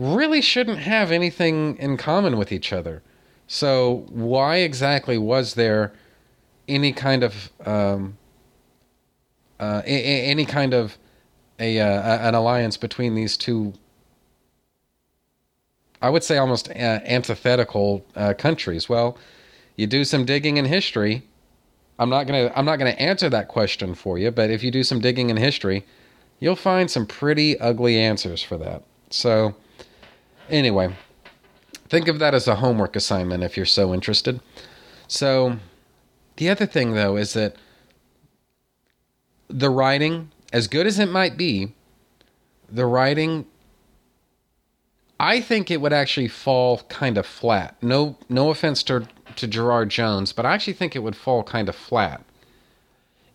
really shouldn't have anything in common with each other. So why exactly was there any kind of um, uh, a- a- any kind of a, uh, an alliance between these two? I would say almost uh, antithetical uh, countries. Well, you do some digging in history. I'm not gonna I'm not gonna answer that question for you, but if you do some digging in history, you'll find some pretty ugly answers for that. So, anyway, think of that as a homework assignment if you're so interested. So, the other thing though is that the writing, as good as it might be, the writing I think it would actually fall kind of flat. No no offense to to Gerard Jones, but I actually think it would fall kind of flat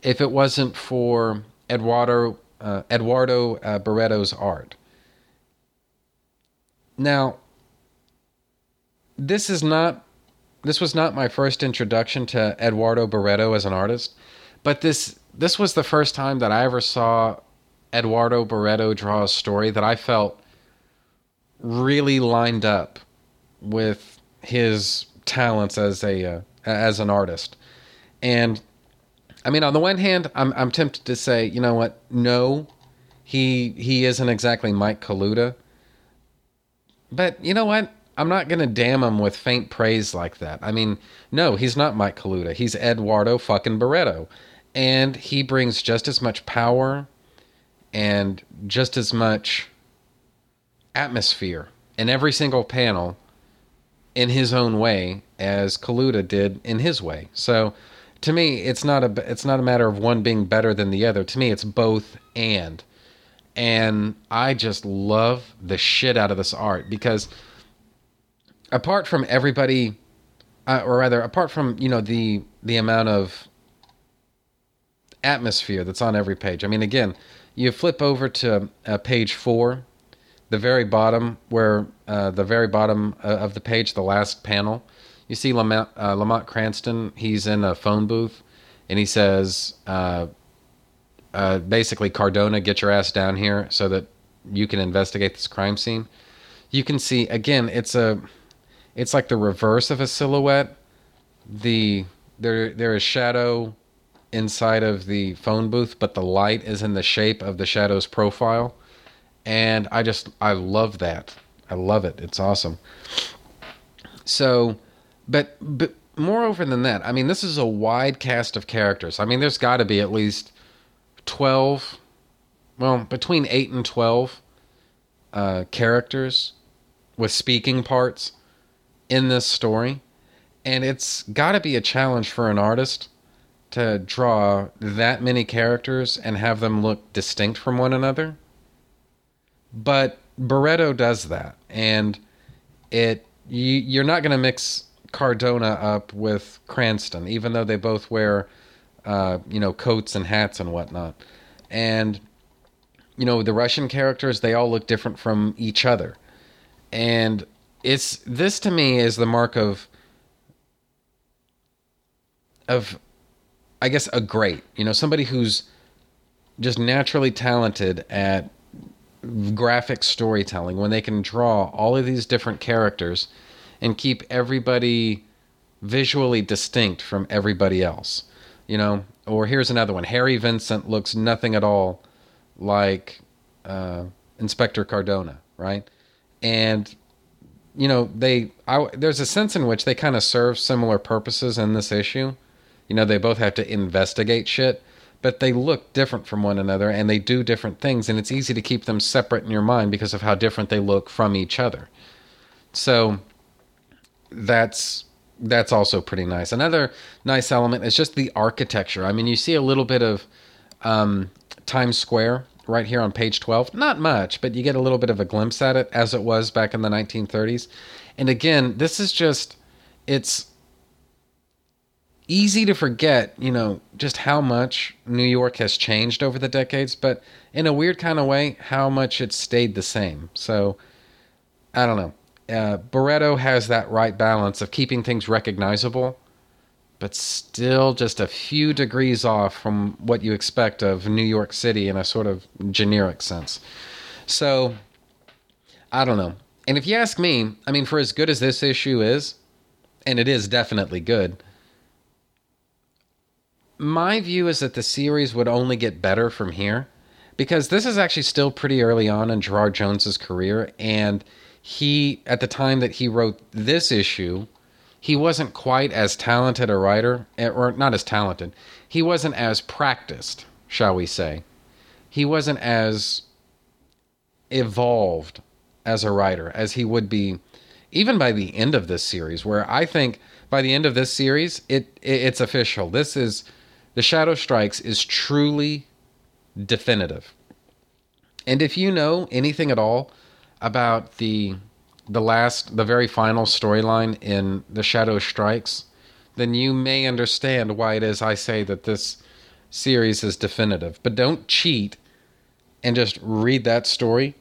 if it wasn't for Eduardo uh, Eduardo uh, Barreto's art. Now, this is not this was not my first introduction to Eduardo Barreto as an artist, but this this was the first time that I ever saw Eduardo Barreto draw a story that I felt really lined up with his talents as a uh, as an artist. And I mean, on the one hand, I'm I'm tempted to say, you know what? No, he he isn't exactly Mike Kaluta. But you know what? I'm not gonna damn him with faint praise like that. I mean, no, he's not Mike Kaluta. He's Eduardo fucking Barreto, and he brings just as much power and just as much atmosphere in every single panel in his own way as Kaluta did in his way. So to me it's not a it's not a matter of one being better than the other. To me it's both and. And I just love the shit out of this art because apart from everybody uh, or rather apart from, you know, the the amount of atmosphere that's on every page. I mean again, you flip over to uh, page 4 the very bottom, where uh, the very bottom uh, of the page, the last panel, you see Lamont, uh, Lamont Cranston. He's in a phone booth, and he says, uh, basically, Cardona, get your ass down here so that you can investigate this crime scene. You can see again, it's a, it's like the reverse of a silhouette. The there there is shadow inside of the phone booth, but the light is in the shape of the shadow's profile. And I just, I love that. I love it. It's awesome. So, but, but moreover than that, I mean, this is a wide cast of characters. I mean, there's got to be at least 12, well, between 8 and 12 uh, characters with speaking parts in this story. And it's got to be a challenge for an artist to draw that many characters and have them look distinct from one another. But Barreto does that. And it you, you're not going to mix Cardona up with Cranston, even though they both wear, uh, you know, coats and hats and whatnot. And, you know, the Russian characters, they all look different from each other. And it's this to me is the mark of of I guess a great, you know, somebody who's just naturally talented at graphic storytelling when they can draw all of these different characters and keep everybody visually distinct from everybody else. You know, or here's another one. Harry Vincent looks nothing at all like uh, Inspector Cardona, right? And you know, they I, there's a sense in which they kind of serve similar purposes in this issue. You know, they both have to investigate shit, but they look different from one another and they do different things, and it's easy to keep them separate in your mind because of how different they look from each other. So that's that's also pretty nice. Another nice element is just the architecture. I mean, you see a little bit of um, Times Square right here on page 12. Not much, but you get a little bit of a glimpse at it as it was back in the 1930s. And again, this is just, it's easy to forget, you know, just how much New York has changed over the decades, but in a weird kind of way, how much it's stayed the same. So, I don't know. Uh, Barreto has that right balance of keeping things recognizable, but still just a few degrees off from what you expect of New York City in a sort of generic sense. So, I don't know. And if you ask me, I mean, for as good as this issue is, and it is definitely good, my view is that the series would only get better from here because this is actually still pretty early on in Gerard Jones's career and he at the time that he wrote this issue he wasn't quite as talented a writer eh, or not as talented. He wasn't as practiced shall we say. He wasn't as evolved as a writer as he would be even by the end of this series where i think by the end of this series it, it it's official. This is the Shadow Strikes is truly definitive. And if you know anything at all about the the last the very final storyline in The Shadow Strikes, then you may understand why it is I say that this series is definitive. But don't cheat and just read that story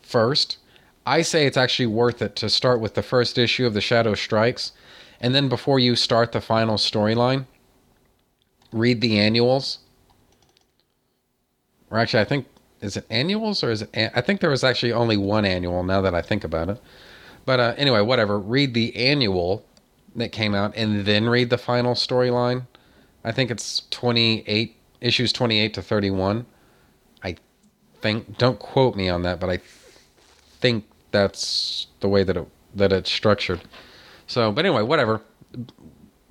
first. I say it's actually worth it to start with the first issue of The Shadow Strikes and then before you start the final storyline, read the annuals. Or actually, I think is it annuals or is it? I think there was actually only one annual. Now that I think about it, but uh, anyway, whatever. Read the annual that came out and then read the final storyline. I think it's twenty eight issues, twenty eight to thirty one. I think. Don't quote me on that, but I think that's the way that it that it's structured. So, but anyway, whatever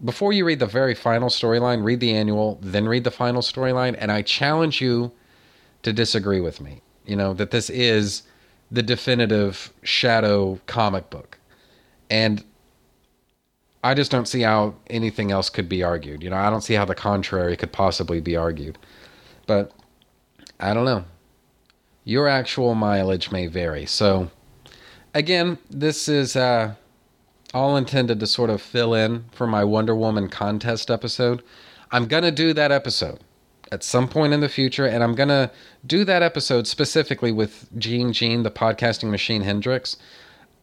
before you read the very final storyline, read the annual, then read the final storyline, and I challenge you to disagree with me. You know, that this is the definitive Shadow comic book. And I just don't see how anything else could be argued. You know, I don't see how the contrary could possibly be argued. But I don't know. Your actual mileage may vary. So, again, this is uh, all intended to sort of fill in for my Wonder Woman contest episode. I'm going to do that episode at some point in the future, and I'm to do that episode specifically with Gene Gene, the podcasting machine Hendrix.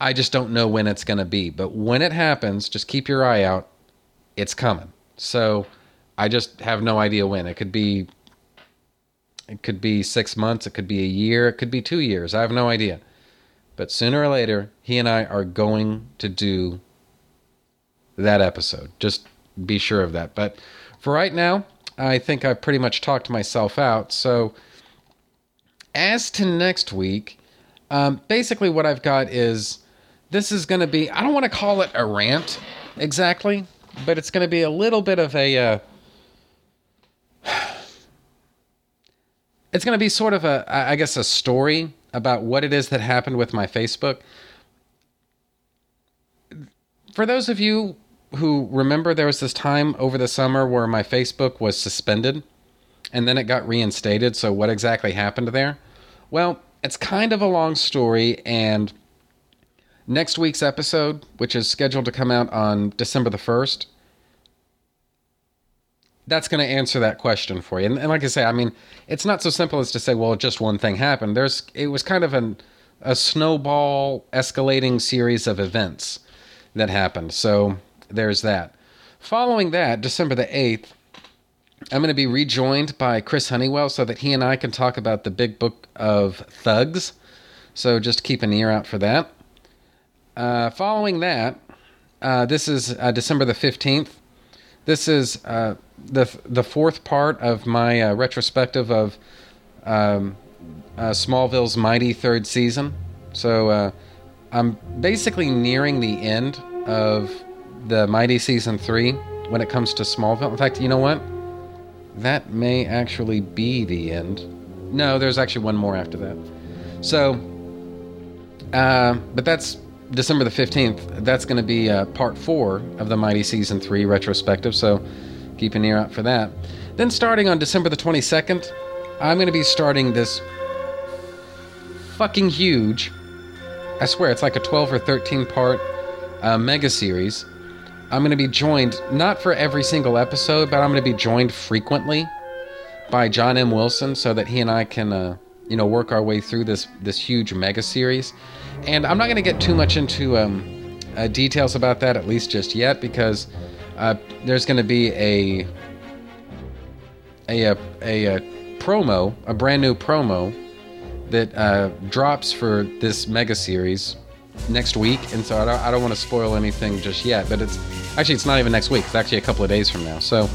I just don't know when it's to be, but when it happens, just keep your eye out. It's coming. So I just have no idea when. It could be it could be 6 months, it could be a year, it could be 2 years. I have no idea. But sooner or later, he and I are going to do that episode. Just be sure of that. But for right now, I think I've pretty much talked myself out. So, as to next week, um, basically what I've got is this is going to be, I don't want to call it a rant exactly, but it's going to be a little bit of a. Uh, it's going to be sort of a, I guess, a story about what it is that happened with my Facebook. For those of you who remember, there was this time over the summer where my Facebook was suspended and then it got reinstated. So, what exactly happened there? Well, it's kind of a long story, and next week's episode, which is scheduled to come out on December the 1st, that's going to answer that question for you. And, and, like I say, I mean, it's not so simple as to say, well, just one thing happened. There's, it was kind of an, a snowball escalating series of events that happened. So there's that. Following that, December the 8th, I'm going to be rejoined by Chris Honeywell so that he and I can talk about the big book of thugs. So just keep an ear out for that. Uh, following that, uh, this is uh, December the 15th. This is uh, the the fourth part of my uh, retrospective of um, uh, Smallville's mighty third season. So I'm basically nearing the end of the mighty season three when it comes to Smallville. In fact, you know what? That may actually be the end. No, there's actually one more after that. So, uh, but that's December the 15th. That's going to be uh, part four of the Mighty Season 3 retrospective, so keep an ear out for that. Then, starting on December the 22nd, I'm going to be starting this fucking huge, I swear, it's like a 12 or 13 part uh, mega series I'm going to be joined, not for every single episode, but I'm going to be joined frequently by John M. Wilson so that he and I can, uh, you know, work our way through this, this huge mega series. And I'm not going to get too much into um, uh, details about that, at least just yet, because uh, there's going to be a, a, a, a, a promo, a brand new promo that uh, drops for this mega series next week, and so I don't, I don't want to spoil anything just yet. But it's actually it's not even next week. It's actually a couple of days from now. So,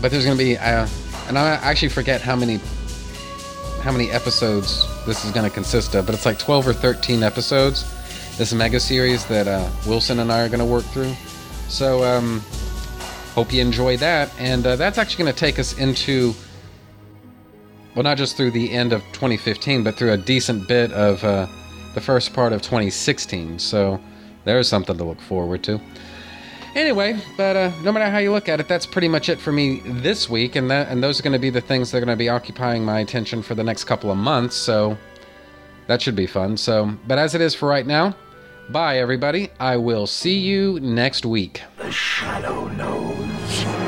but there's going to be, uh, and I actually forget how many how many episodes this is going to consist of, but it's like 12 or 13 episodes. This mega series that uh, Wilson and I are going to work through. So, um, hope you enjoy that. And uh, that's actually going to take us into, well, not just through the end of 2015, but through a decent bit of uh, the first part of 2016. So there's something to look forward to. Anyway, but uh, no matter how you look at it, that's pretty much it for me this week, and that and those are going to be the things that are going to be occupying my attention for the next couple of months. So that should be fun. So, but as it is for right now, bye everybody. I will see you next week. The shadow knows.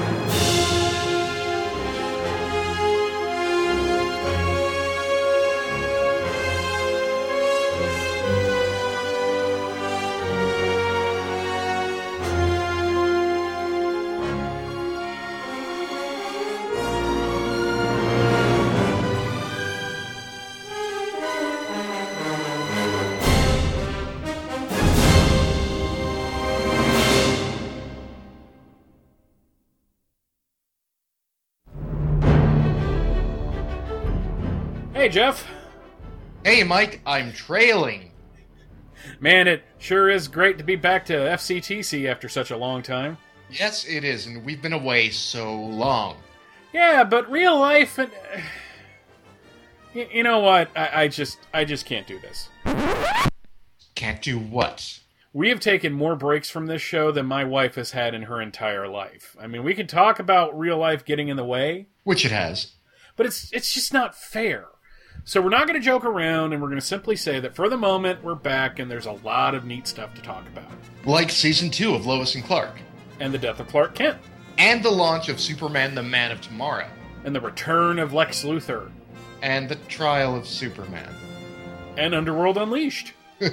Hey, Jeff. Hey, Mike, I'm trailing. Man, it sure is great to be back to FCTC after such a long time. Yes, it is, and we've been away so long. Yeah, but real life and. You, you know what? I, I just I just can't do this. Can't do what? We have taken more breaks from this show than my wife has had in her entire life. I mean, we can talk about real life getting in the way, Which it has. but it's it's just not fair. So we're not going to joke around, and we're going to simply say that for the moment we're back, and there's a lot of neat stuff to talk about, Like season two of Lois and Clark. and the death of Clark Kent, And the launch of Superman the Man of Tomorrow. and the return of Lex Luthor, And the trial of Superman. and Underworld Unleashed.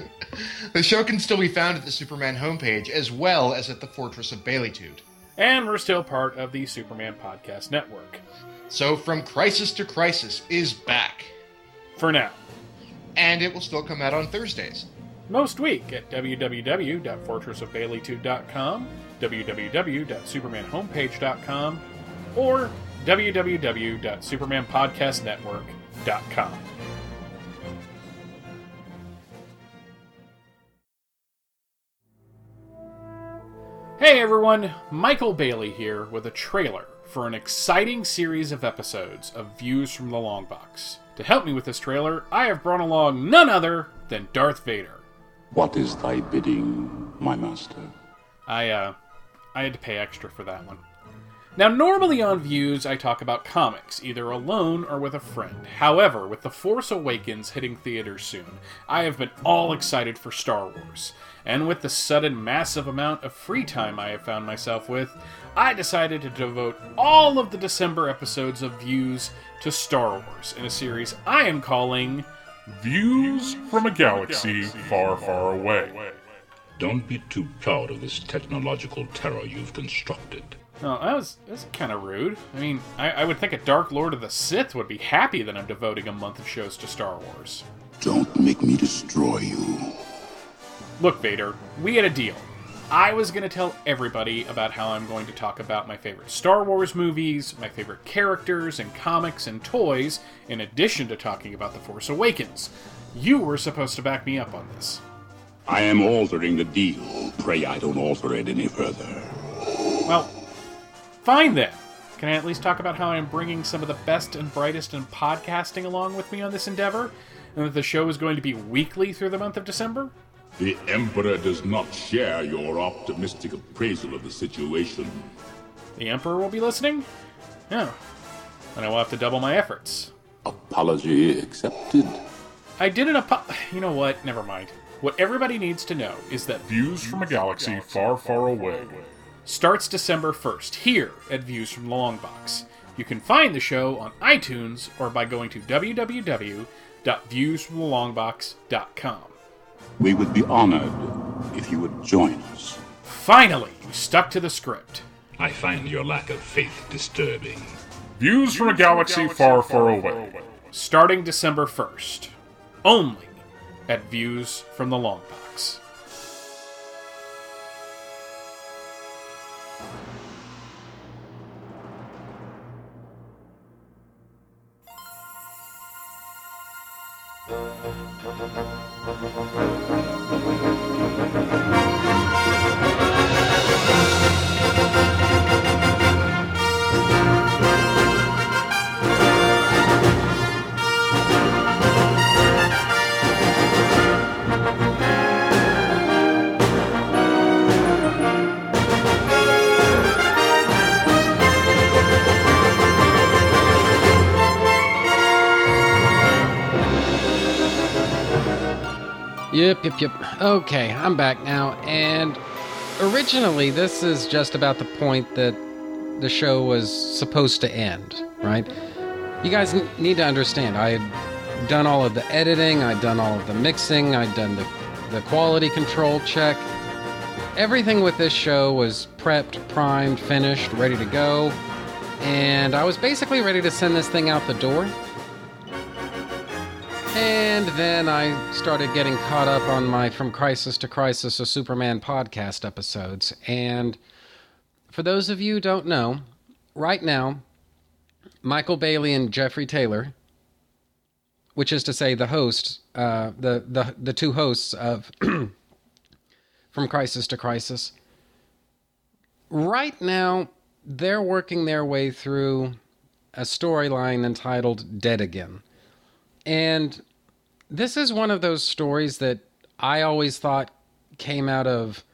The show can still be found at the Superman homepage as well as at the Fortress of Baileytude. And we're still part of the Superman Podcast Network. So From Crisis to Crisis is back. For now. And it will still come out on Thursdays. Most week at www.fortressofbaileytude.com, www.supermanhomepage.com, or www.supermanpodcastnetwork.com. Hey everyone, Michael Bailey here with a trailer for an exciting series of episodes of Views from the Long Box. To help me with this trailer, I have brought along none other than Darth Vader. What is thy bidding, my master? I uh I had to pay extra for that one. Now, normally on Views, I talk about comics, either alone or with a friend. However, with The Force Awakens hitting theaters soon, I have been all excited for Star Wars. And with the sudden massive amount of free time I have found myself with, I decided to devote all of the December episodes of Views to Star Wars in a series I am calling Views from a Galaxy Far, Far Away. Don't be too proud of this technological terror you've constructed. Oh, that was that's kind of rude. I mean, I, I would think a Dark Lord of the Sith would be happy that I'm devoting a month of shows to Star Wars. Don't make me destroy you. Look, Vader, we had a deal. I was going to tell everybody about how I'm going to talk about my favorite Star Wars movies, my favorite characters and comics and toys, in addition to talking about The Force Awakens. You were supposed to back me up on this. I am altering the deal. Pray I don't alter it any further. Well, fine then. Can I at least talk about how I'm bringing some of the best and brightest in podcasting along with me on this endeavor? And that the show is going to be weekly through the month of December? The Emperor does not share your optimistic appraisal of the situation. The Emperor will be listening? Yeah. Then I will have to double my efforts. Apology accepted. I did an apo- You know what? Never mind. What everybody needs to know is that Views from a Galaxy Far, Far Away starts December 1st here at Views from the Long Box. You can find the show on iTunes or by going to www.viewsfromthelongbox.com. We would be honored if you would join us. Finally, you stuck to the script. I find your lack of faith disturbing. Views from a Galaxy Far, Far Away. Starting December 1st. Only at Views from the Long Box. Yep, yep, yep. Okay, I'm back now. And originally, this is just about the point that the show was supposed to end, right? You guys n- need to understand. I had done all of the editing, I'd done all of the mixing, I'd done the, the quality control check. Everything with this show was prepped, primed, finished, ready to go. And I was basically ready to send this thing out the door. And then I started getting caught up on my From Crisis to Crisis, a Superman podcast episodes. And for those of you who don't know, right now, Michael Bailey and Jeffrey Taylor, which is to say the hosts, uh, the, the, the two hosts of From Crisis to Crisis, right now, they're working their way through a storyline entitled Dead Again. And this is one of those stories that I always thought came out of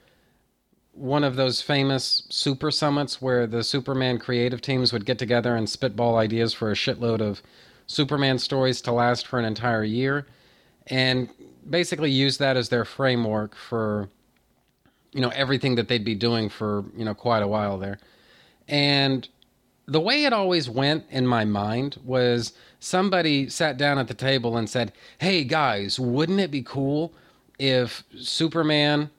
one of those famous super summits where the Superman creative teams would get together and spitball ideas for a shitload of Superman stories to last for an entire year and basically use that as their framework for you know everything that they'd be doing for you know quite a while there. And the way it always went in my mind was somebody sat down at the table and said, Hey guys, wouldn't it be cool if Superman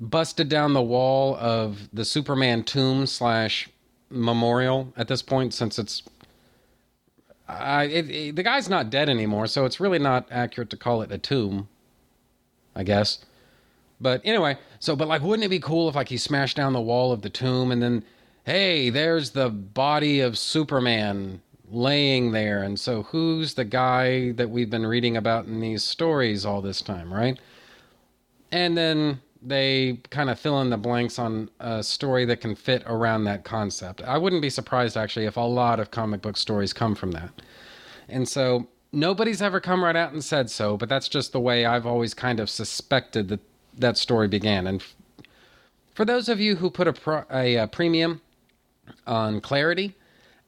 busted down the wall of the Superman tomb slash memorial at this point since it's. It, it, the guy's not dead anymore, so it's really not accurate to call it a tomb, I guess. But anyway, so but like, wouldn't it be cool if like he smashed down the wall of the tomb and then hey, there's the body of Superman laying there. And so who's the guy that we've been reading about in these stories all this time, right? And then they kind of fill in the blanks on a story that can fit around that concept. I wouldn't be surprised actually if a lot of comic book stories come from that. And so nobody's ever come right out and said so, but that's just the way I've always kind of suspected that that story began. And for those of you who put a, pro- a, a premium on clarity,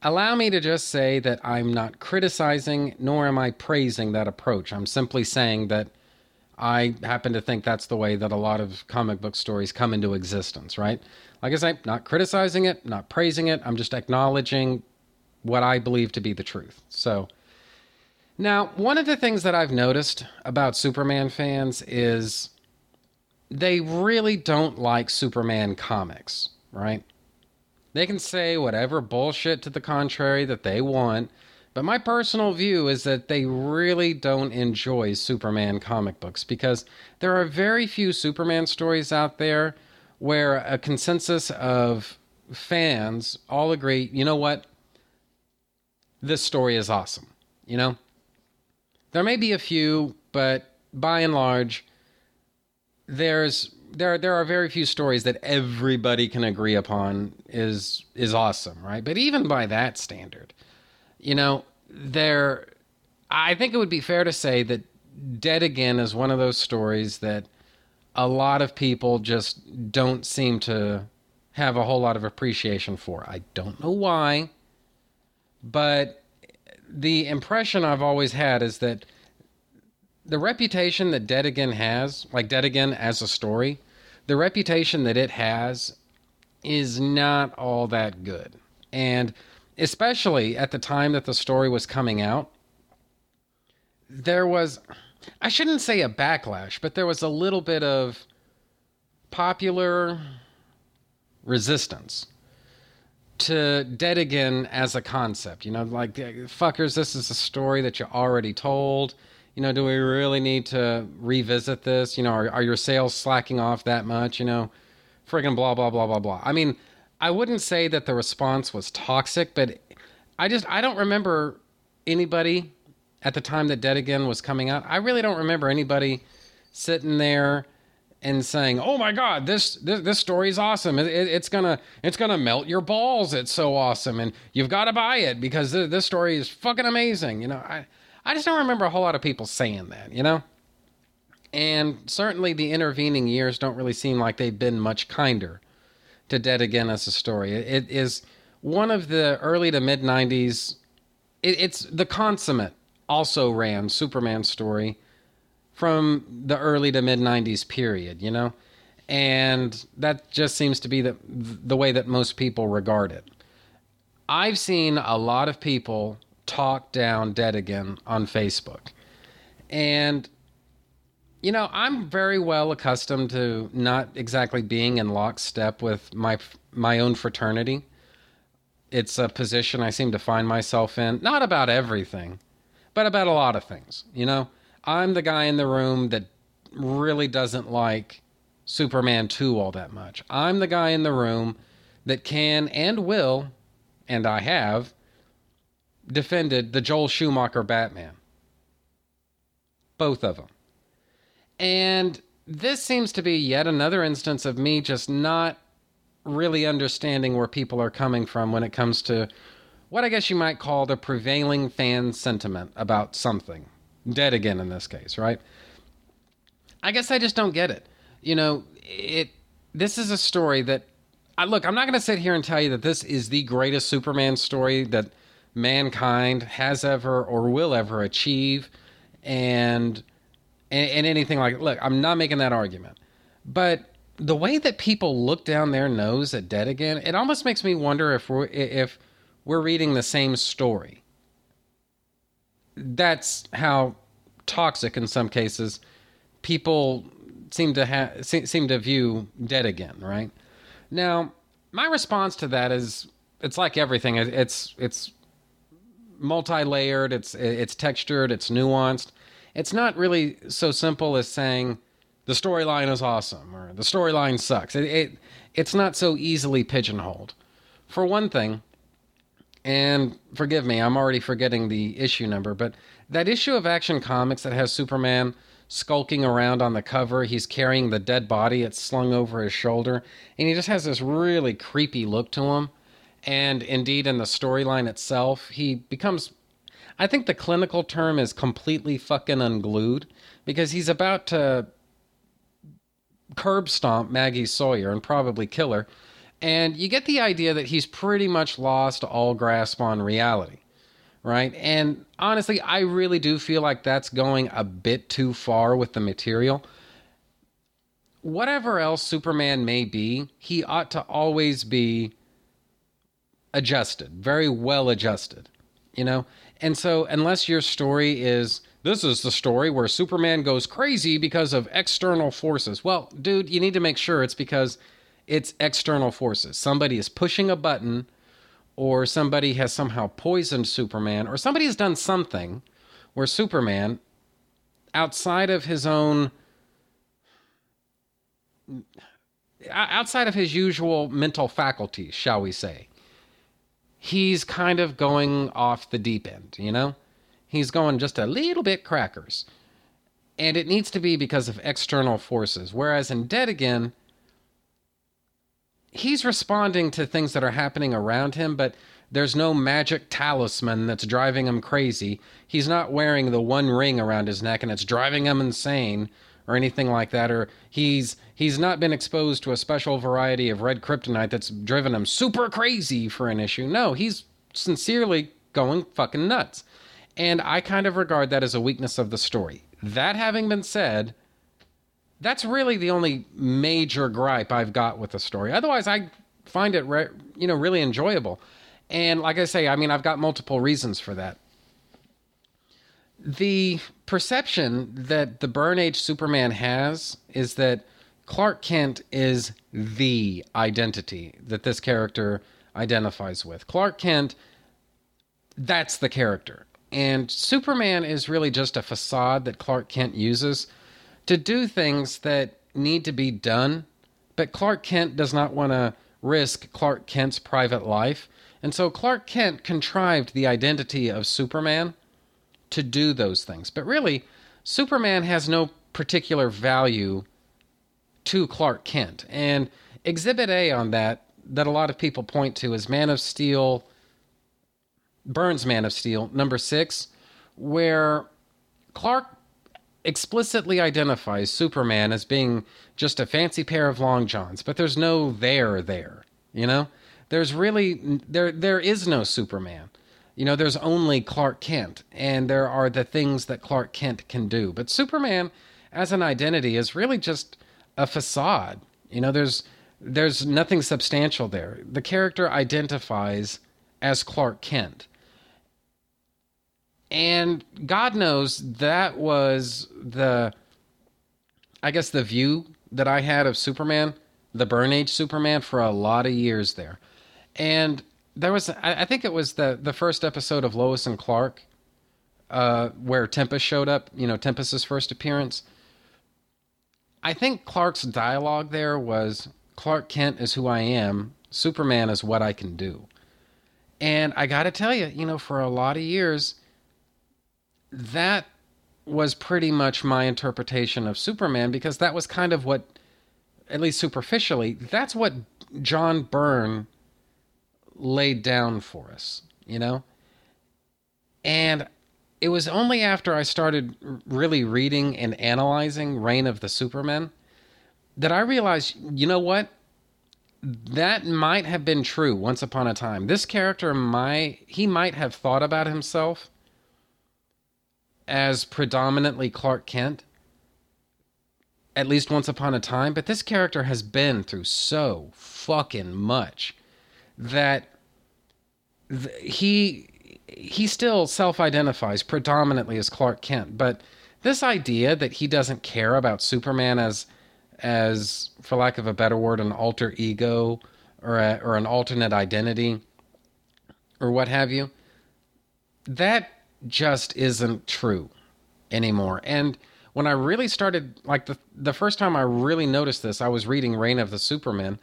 allow me to just say that I'm not criticizing nor am I praising that approach. I'm simply saying that I happen to think that's the way that a lot of comic book stories come into existence, right? Like I say, not criticizing it, not praising it. I'm just acknowledging what I believe to be the truth. So, now, one of the things that I've noticed about Superman fans is they really don't like Superman comics, right? They can say whatever bullshit to the contrary that they want, but my personal view is that they really don't enjoy Superman comic books because there are very few Superman stories out there where a consensus of fans all agree, you know what? This story is awesome. You know? There may be a few, but by and large, there's there there are very few stories that everybody can agree upon is is awesome, right? But even by that standard, you know, there I think it would be fair to say that Dead Again is one of those stories that a lot of people just don't seem to have a whole lot of appreciation for. I don't know why, but the impression I've always had is that the reputation that Dead has, like Dead as a story, the reputation that it has is not all that good. And especially at the time that the story was coming out, there was, I shouldn't say a backlash, but there was a little bit of popular resistance to Dead Again as a concept. You know, like, fuckers, this is a story that you already told you know, do we really need to revisit this? You know, are, are your sales slacking off that much? You know, friggin' blah, blah, blah, blah, blah. I mean, I wouldn't say that the response was toxic, but I just, I don't remember anybody at the time that Dead Again was coming out. I really don't remember anybody sitting there and saying, "Oh my God, this this, this story is awesome. It, it, it's gonna it's gonna melt your balls. It's so awesome, and you've got to buy it because this, this story is fucking amazing." You know, I I just don't remember a whole lot of people saying that, you know? And certainly the intervening years don't really seem like they've been much kinder to Dead Again as a story. It is one of the early to mid 90s. It's the consummate also ran Superman story from the early to mid 90s period, you know? And that just seems to be the, the way that most people regard it. I've seen a lot of people talk down Dead Again on Facebook. And, you know, I'm very well accustomed to not exactly being in lockstep with my, my own fraternity. It's a position I seem to find myself in, not about everything, but about a lot of things. You know, I'm the guy in the room that really doesn't like Superman 2 all that much. I'm the guy in the room that can and will, and I have, defended the Joel Schumacher Batman. Both of them. And this seems to be yet another instance of me just not really understanding where people are coming from when it comes to what I guess you might call the prevailing fan sentiment about something. Dead again in this case, right? I guess I just don't get it. You know, it this is a story that I look, I'm not going to sit here and tell you that this is the greatest Superman story that mankind has ever or will ever achieve and and, and anything like look i'm not making that argument. But the way that people look down their nose at dead again it almost makes me wonder if we're if we're reading the same story. That's how toxic in some cases people seem to have seem to view dead again right? Now my response to that is it's like everything. It's it's multi-layered, it's it's textured, it's nuanced. It's not really so simple as saying the storyline is awesome or the storyline sucks. It, it it's not so easily pigeonholed. For one thing, and forgive me, I'm already forgetting the issue number, but that issue of Action Comics that has Superman skulking around on the cover, he's carrying the dead body, it's slung over his shoulder, and he just has this really creepy look to him. And indeed, in the storyline itself, he becomes. I think the clinical term is completely fucking unglued because he's about to curb stomp Maggie Sawyer and probably kill her. And you get the idea that he's pretty much lost all grasp on reality, right? And honestly, I really do feel like that's going a bit too far with the material. Whatever else Superman may be, he ought to always be adjusted, very well adjusted, you know? And so, unless your story is this is the story where Superman goes crazy because of external forces. Well, dude, you need to make sure it's because it's external forces. Somebody is pushing a button, or somebody has somehow poisoned Superman, or somebody has done something where Superman, outside of his own. outside of his usual mental faculties, shall we say, he's kind of going off the deep end, you know? He's going just a little bit crackers. And it needs to be because of external forces. Whereas in Dead Again, he's responding to things that are happening around him, but there's no magic talisman that's driving him crazy. He's not wearing the one ring around his neck and it's driving him insane or anything like that or he's he's not been exposed to a special variety of red kryptonite that's driven him super crazy for an issue. No, he's sincerely going fucking nuts. And I kind of regard that as a weakness of the story. That having been said, that's really the only major gripe I've got with the story. Otherwise, I find it, re- you know, really enjoyable. And like I say, I mean, I've got multiple reasons for that. The perception that the Byrne Age Superman has is that Clark Kent is the identity that this character identifies with. Clark Kent, that's the character. And Superman is really just a facade that Clark Kent uses to do things that need to be done, but Clark Kent does not want to risk Clark Kent's private life. And so Clark Kent contrived the identity of Superman to do those things. But really, Superman has no particular value to Clark Kent. And Exhibit A on that, that a lot of people point to, is Man of Steel Byrne's Man of Steel, number six, where Clark explicitly identifies Superman as being just a fancy pair of long johns, but there's no there there. You know, there's really there there is no Superman. You know, there's only Clark Kent, and there are the things that Clark Kent can do. But Superman, as an identity, is really just a facade. You know, there's there's nothing substantial there. The character identifies as Clark Kent. And God knows that was the, I guess, the view that I had of Superman, the Byrne Age Superman, for a lot of years there. And there was, I think it was the, the first episode of Lois and Clark uh, where Tempus showed up, you know, Tempus's first appearance. I think Clark's dialogue there was Clark Kent is who I am, Superman is what I can do. And I got to tell you, you know, for a lot of years, that was pretty much my interpretation of Superman because that was kind of what, at least superficially, that's what John Byrne laid down for us, you know? And it was only after I started really reading and analyzing Reign of the Supermen that I realized, you know what? That might have been true once upon a time. This character might, he might have thought about himself as predominantly Clark Kent, at least once upon a time, but this character has been through so fucking much that th- he he still self-identifies predominantly as Clark Kent, but this idea that he doesn't care about Superman as as for lack of a better word an alter ego or a, or an alternate identity or what have you that just isn't true anymore. And when I really started, like the the first time I really noticed this, I was reading Reign of the Superman.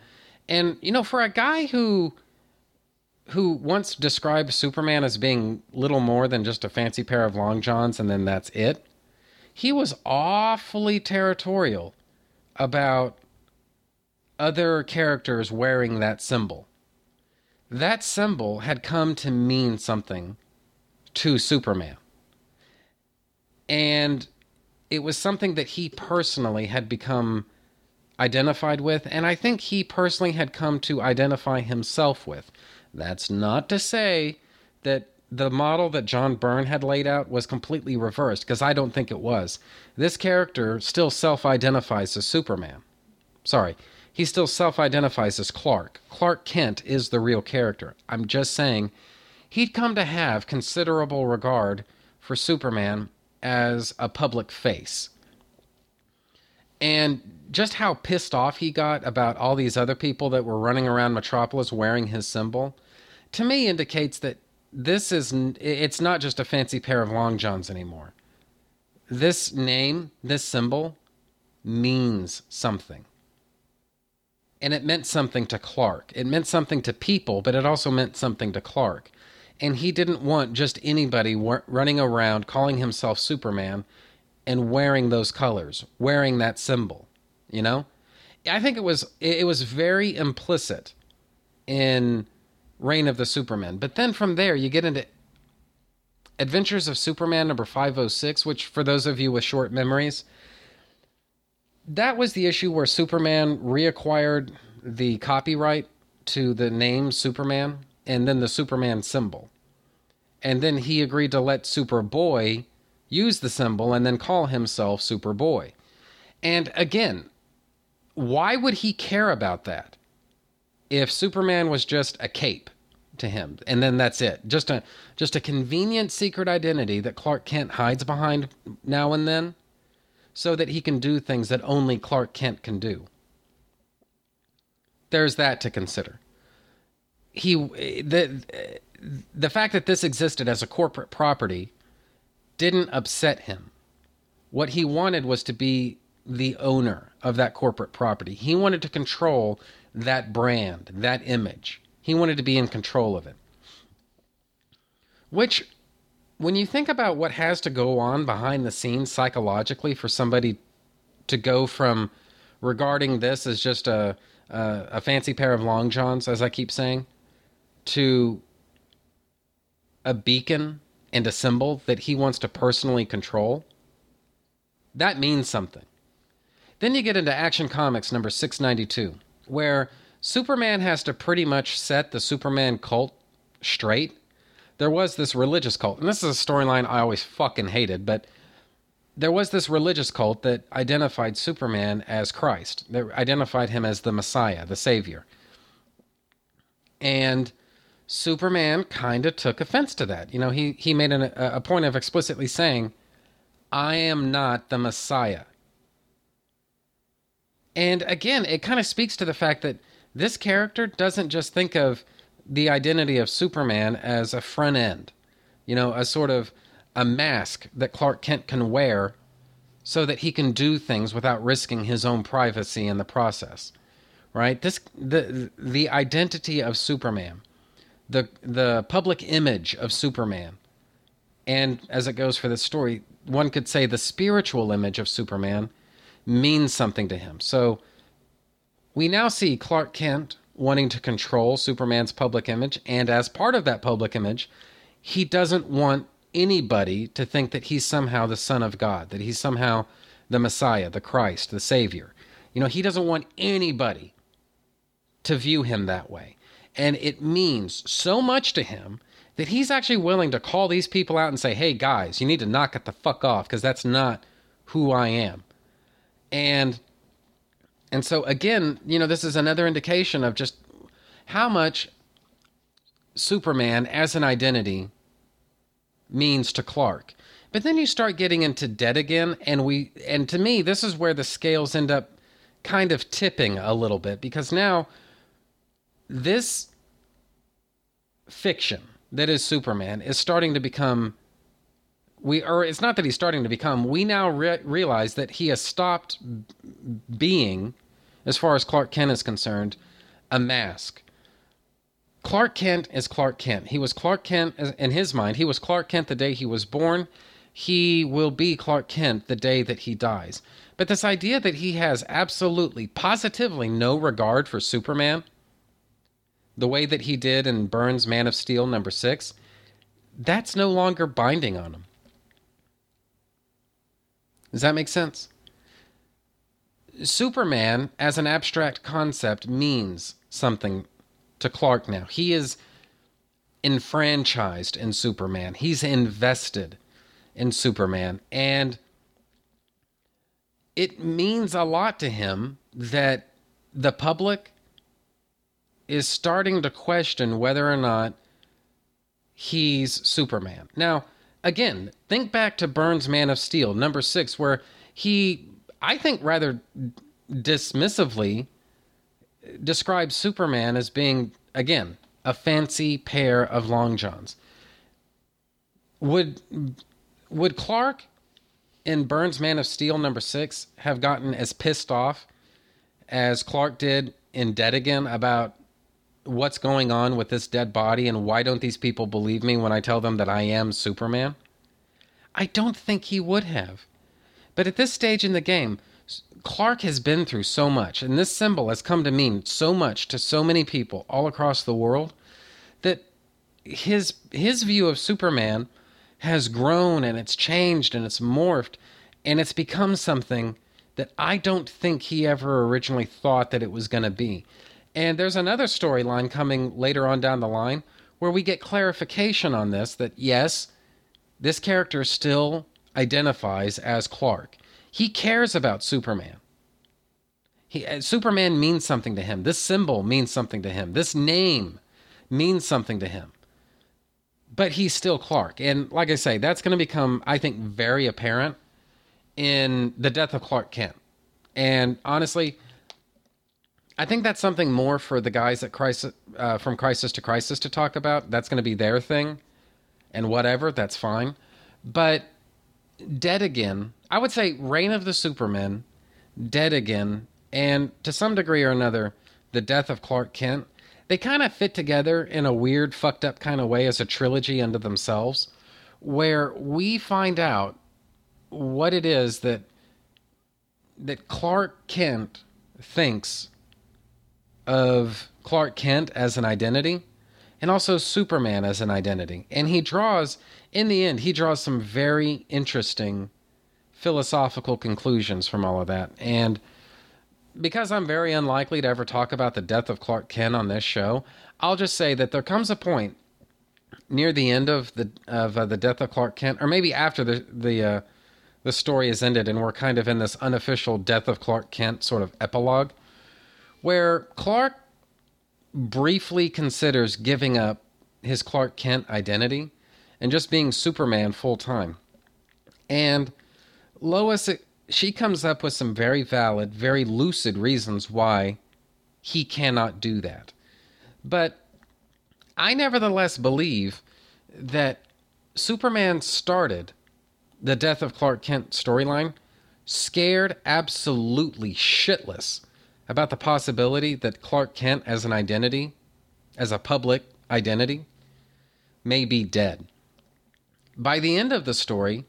and you know, for a guy who who once described Superman as being little more than just a fancy pair of long johns and then that's it, he was awfully territorial about other characters wearing that symbol. That symbol had come to mean something to Superman. And it was something that he personally had become identified with, and I think he personally had come to identify himself with. That's not to say that the model that John Byrne had laid out was completely reversed, because I don't think it was. This character still self identifies as Superman. Sorry, he still self identifies as Clark. Clark Kent is the real character. I'm just saying he'd come to have considerable regard for Superman as a public face. And just how pissed off he got about all these other people that were running around Metropolis wearing his symbol, to me indicates that this is it's not just a fancy pair of long johns anymore. This name, this symbol means something. And it meant something to Clark. It meant something to people, but it also meant something to Clark. And he didn't want just anybody running around calling himself Superman and wearing those colors, wearing that symbol, you know? I think it was it was very implicit in Reign of the Superman. But then from there you get into Adventures of Superman number 506, which for those of you with short memories, that was the issue where Superman reacquired the copyright to the name Superman and then the Superman symbol. And then he agreed to let Superboy use the symbol and then call himself Superboy. And again, why would he care about that if Superman was just a cape to him and then that's it? Just a just a convenient secret identity that Clark Kent hides behind now and then so that he can do things that only Clark Kent can do. There's that to consider. He the the fact that this existed as a corporate property didn't upset him. What he wanted was to be the owner of that corporate property. He wanted to control that brand, that image. He wanted to be in control of it. Which, when you think about what has to go on behind the scenes psychologically for somebody to go from regarding this as just a, a, a fancy pair of long johns, as I keep saying, to a beacon and a symbol that he wants to personally control, that means something. Then you get into Action Comics number 692, where Superman has to pretty much set the Superman cult straight. There was this religious cult, and this is a storyline I always fucking hated, but there was this religious cult that identified Superman as Christ. They identified him as the Messiah, the Savior. And Superman kind of took offense to that. You know, he, he made an, a, a point of explicitly saying, I am not the Messiah. And again, it kind of speaks to the fact that this character doesn't just think of the identity of Superman as a front end, you know, a sort of a mask that Clark Kent can wear so that he can do things without risking his own privacy in the process. Right? This the the identity of Superman the the public image of Superman, and as it goes for this story, one could say the spiritual image of Superman means something to him. So we now see Clark Kent wanting to control Superman's public image, and as part of that public image, he doesn't want anybody to think that he's somehow the Son of God, that he's somehow the Messiah, the Christ, the Savior. You know, he doesn't want anybody to view him that way. And it means so much to him that he's actually willing to call these people out and say, hey, guys, you need to knock it the fuck off because that's not who I am. And and so again, you know, this is another indication of just how much Superman as an identity means to Clark. But then you start getting into dead again, and we and to me, this is where the scales end up kind of tipping a little bit because now this fiction that is Superman is starting to become we or it's not that he's starting to become we now re- realize that he has stopped being as far as Clark Kent is concerned a mask Clark Kent is Clark Kent. He was Clark Kent in his mind. He was Clark Kent the day he was born. He will be Clark Kent the day that he dies. But this idea that he has absolutely, positively no regard for Superman, the way that he did in Byrne's Man of Steel number six, that's no longer binding on him. Does that make sense? Superman, as an abstract concept, means something to Clark now. He is enfranchised in Superman, he's invested in Superman. And it means a lot to him that the public is starting to question whether or not he's Superman. Now, again, think back to Byrne's Man of Steel, number six, where he, I think, rather dismissively describes Superman as being, again, a fancy pair of long johns. Would would Clark in Byrne's Man of Steel number six have gotten as pissed off as Clark did in Dead Again about what's going on with this dead body and why don't these people believe me when I tell them that I am Superman? I don't think he would have. But at this stage in the game, Clark has been through so much, and this symbol has come to mean so much to so many people all across the world that his his view of Superman has grown and it's changed and it's morphed and it's become something that I don't think he ever originally thought that it was going to be. And there's another storyline coming later on down the line where we get clarification on this that yes, this character still identifies as Clark. He cares about Superman. He, uh, Superman means something to him. This symbol means something to him. This name means something to him but he's still Clark. And like I say, that's going to become, I think, very apparent in the death of Clark Kent. And honestly, I think that's something more for the guys at Crisis, uh, from Crisis to Crisis to talk about. That's going to be their thing, and whatever, that's fine. But Dead Again, I would say Reign of the Supermen, Dead Again, and to some degree or another, the death of Clark Kent they kind of fit together in a weird, fucked up kind of way as a trilogy unto themselves, where we find out what it is that that Clark Kent thinks of Clark Kent as an identity and also Superman as an identity. And he draws, in the end, he draws some very interesting philosophical conclusions from all of that. And because I'm very unlikely to ever talk about the death of Clark Kent on this show, I'll just say that there comes a point near the end of the of uh, the death of Clark Kent, or maybe after the the uh, the story is ended, and we're kind of in this unofficial death of Clark Kent sort of epilogue, where Clark briefly considers giving up his Clark Kent identity and just being Superman full time, and Lois she comes up with some very valid, very lucid reasons why he cannot do that. But I nevertheless believe that Superman started the death of Clark Kent storyline scared absolutely shitless about the possibility that Clark Kent as an identity, as a public identity, may be dead. By the end of the story,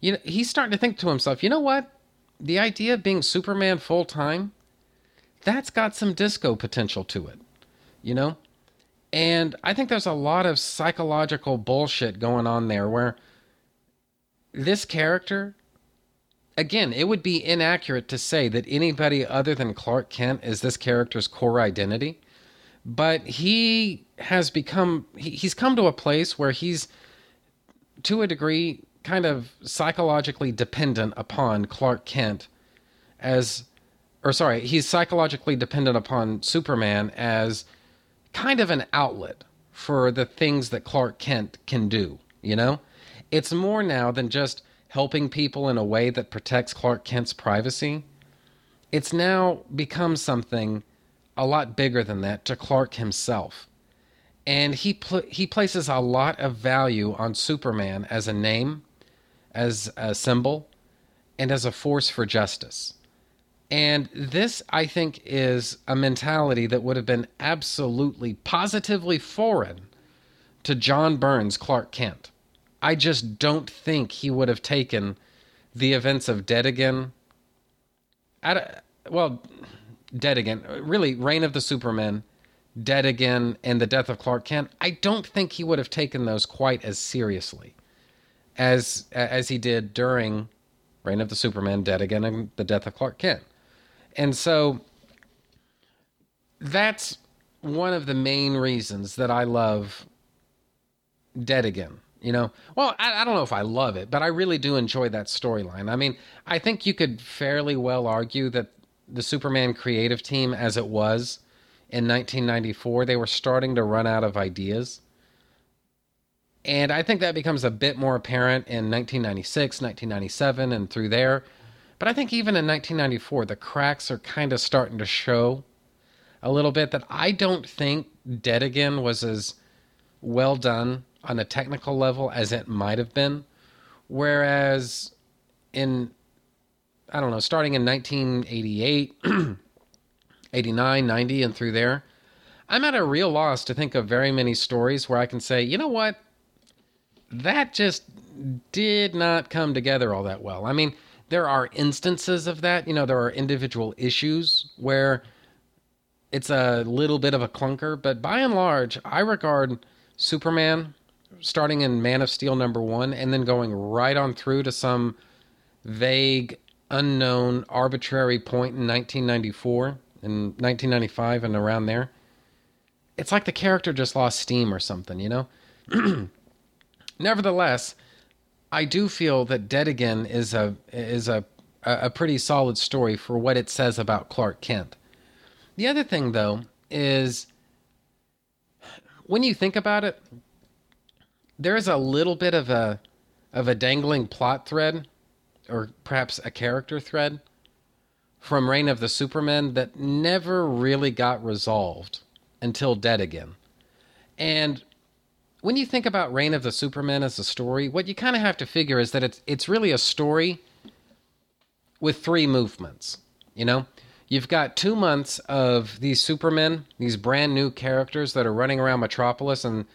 you know, he's starting to think to himself, you know what? The idea of being Superman full time, that's got some disco potential to it, you know? And I think there's a lot of psychological bullshit going on there where this character, again, it would be inaccurate to say that anybody other than Clark Kent is this character's core identity. But he has become, he, he's come to a place where he's, to a degree, kind of psychologically dependent upon Clark Kent as or sorry, he's psychologically dependent upon Superman as kind of an outlet for the things that Clark Kent can do, you know? It's more now than just helping people in a way that protects Clark Kent's privacy. It's now become something a lot bigger than that to Clark himself. And he pl- he places a lot of value on Superman as a name as a symbol and as a force for justice. And this, I think, is a mentality that would have been absolutely, positively foreign to John Byrne's Clark Kent. I just don't think he would have taken the events of Dead Again. At well, Dead Again, really, Reign of the Supermen, Dead Again, and the Death of Clark Kent. I don't think he would have taken those quite as seriously as as he did during Reign of the Superman, Dead Again, and the Death of Clark Kent. And so that's one of the main reasons that I love Dead Again. You know, well, I, I, don't know if I love it, but I really do enjoy that storyline. I mean, I think you could fairly well argue that the Superman creative team, as it was in 1994, they were starting to run out of ideas. And I think that becomes a bit more apparent in 1996, 1997, and through there. But I think even in 1994, the cracks are kind of starting to show a little bit that I don't think Dead Again was as well done on a technical level as it might have been. Whereas in, I don't know, starting in 1988, 89, 90, and through there, I'm at a real loss to think of very many stories where I can say, you know what? That just did not come together all that well. I mean, there are instances of that. You know, there are individual issues where it's a little bit of a clunker, but by and large, I regard Superman starting in Man of Steel number one and then going right on through to some vague, unknown, arbitrary point in 1994 and 1995 and around there. It's like the character just lost steam or something, you know? Nevertheless, I do feel that Dead Again is a is a a pretty solid story for what it says about Clark Kent. The other thing though is when you think about it, there's a little bit of a of a dangling plot thread or perhaps a character thread from Reign of the Superman that never really got resolved until Dead Again. And when you think about Reign of the Superman as a story, what you kind of have to figure is that it's it's really a story with three movements. You know, you've got two months of these Supermen, these brand new characters that are running around Metropolis and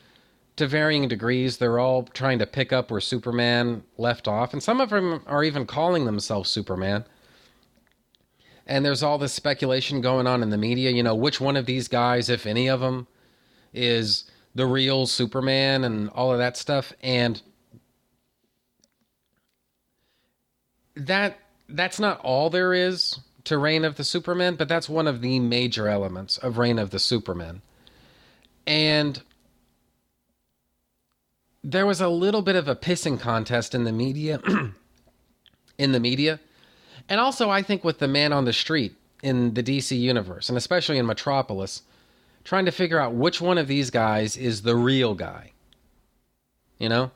to varying degrees, they're all trying to pick up where Superman left off, and some of them are even calling themselves Superman. And there's all this speculation going on in the media, you know, which one of these guys, if any of them, is the real Superman and all of that stuff. And that that's not all there is to Reign of the Superman, but that's one of the major elements of Reign of the Superman. And there was a little bit of a pissing contest in the media in the media and also i think with the man on the street in the dc universe and especially in metropolis trying to figure out which one of these guys is the real guy you know?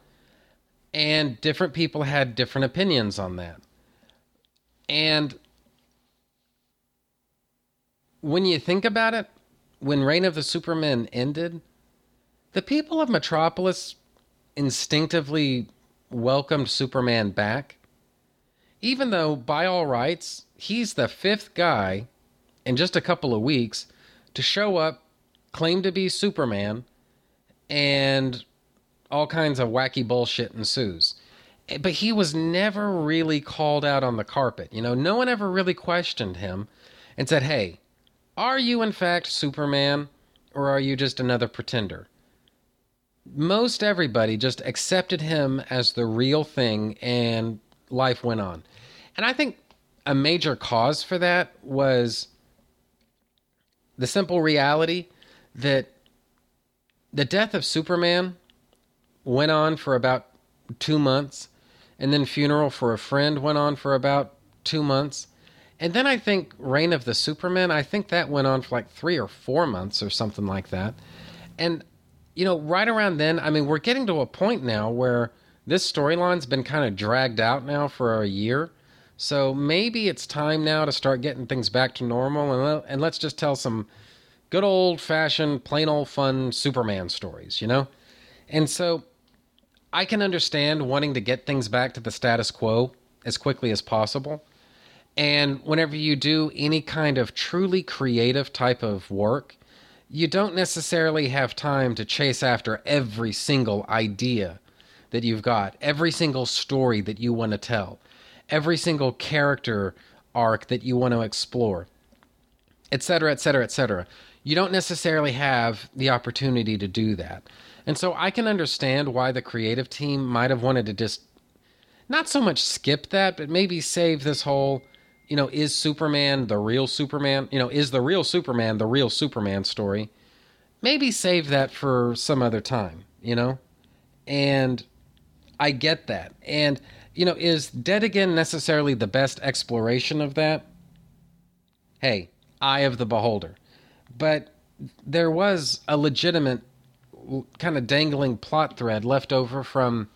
And different people had different opinions on that. And when you think about it when reign of the supermen ended the people of metropolis instinctively welcomed Superman back, even though, by all rights, he's the fifth guy in just a couple of weeks to show up, claim to be Superman, and all kinds of wacky bullshit ensues. Eh, but he was never really called out on the carpet. You know, no one ever really questioned him and said, hey, are you in fact Superman or are you just another pretender? Most everybody just accepted him as the real thing and life went on. And I think a major cause for that was the simple reality that the death of Superman went on for about two months, and then Funeral for a Friend went on for about two months. And then I think Reign of the Superman, I think that went on for like three or four months or something like that. And you know, right around then, I mean, we're getting to a point now where this storyline's been kind of dragged out now for a year. So maybe it's time now to start getting things back to normal and, and let's just tell some good old fashioned, plain old fun Superman stories, you know? And so I can understand wanting to get things back to the status quo as quickly as possible. And whenever you do any kind of truly creative type of work, you don't necessarily have time to chase after every single idea that you've got, every single story that you want to tell, every single character arc that you want to explore, etc., etc., etc. You don't necessarily have the opportunity to do that. And so I can understand why the creative team might have wanted to just not so much skip that, but maybe save this whole, you know, is Superman the real Superman? You know, is the real Superman the real Superman story? Maybe save that for some other time, you know? And I get that. And, you know, is Dead Again necessarily the best exploration of that? Hey, eye of the beholder. But there was a legitimate kind of dangling plot thread left over from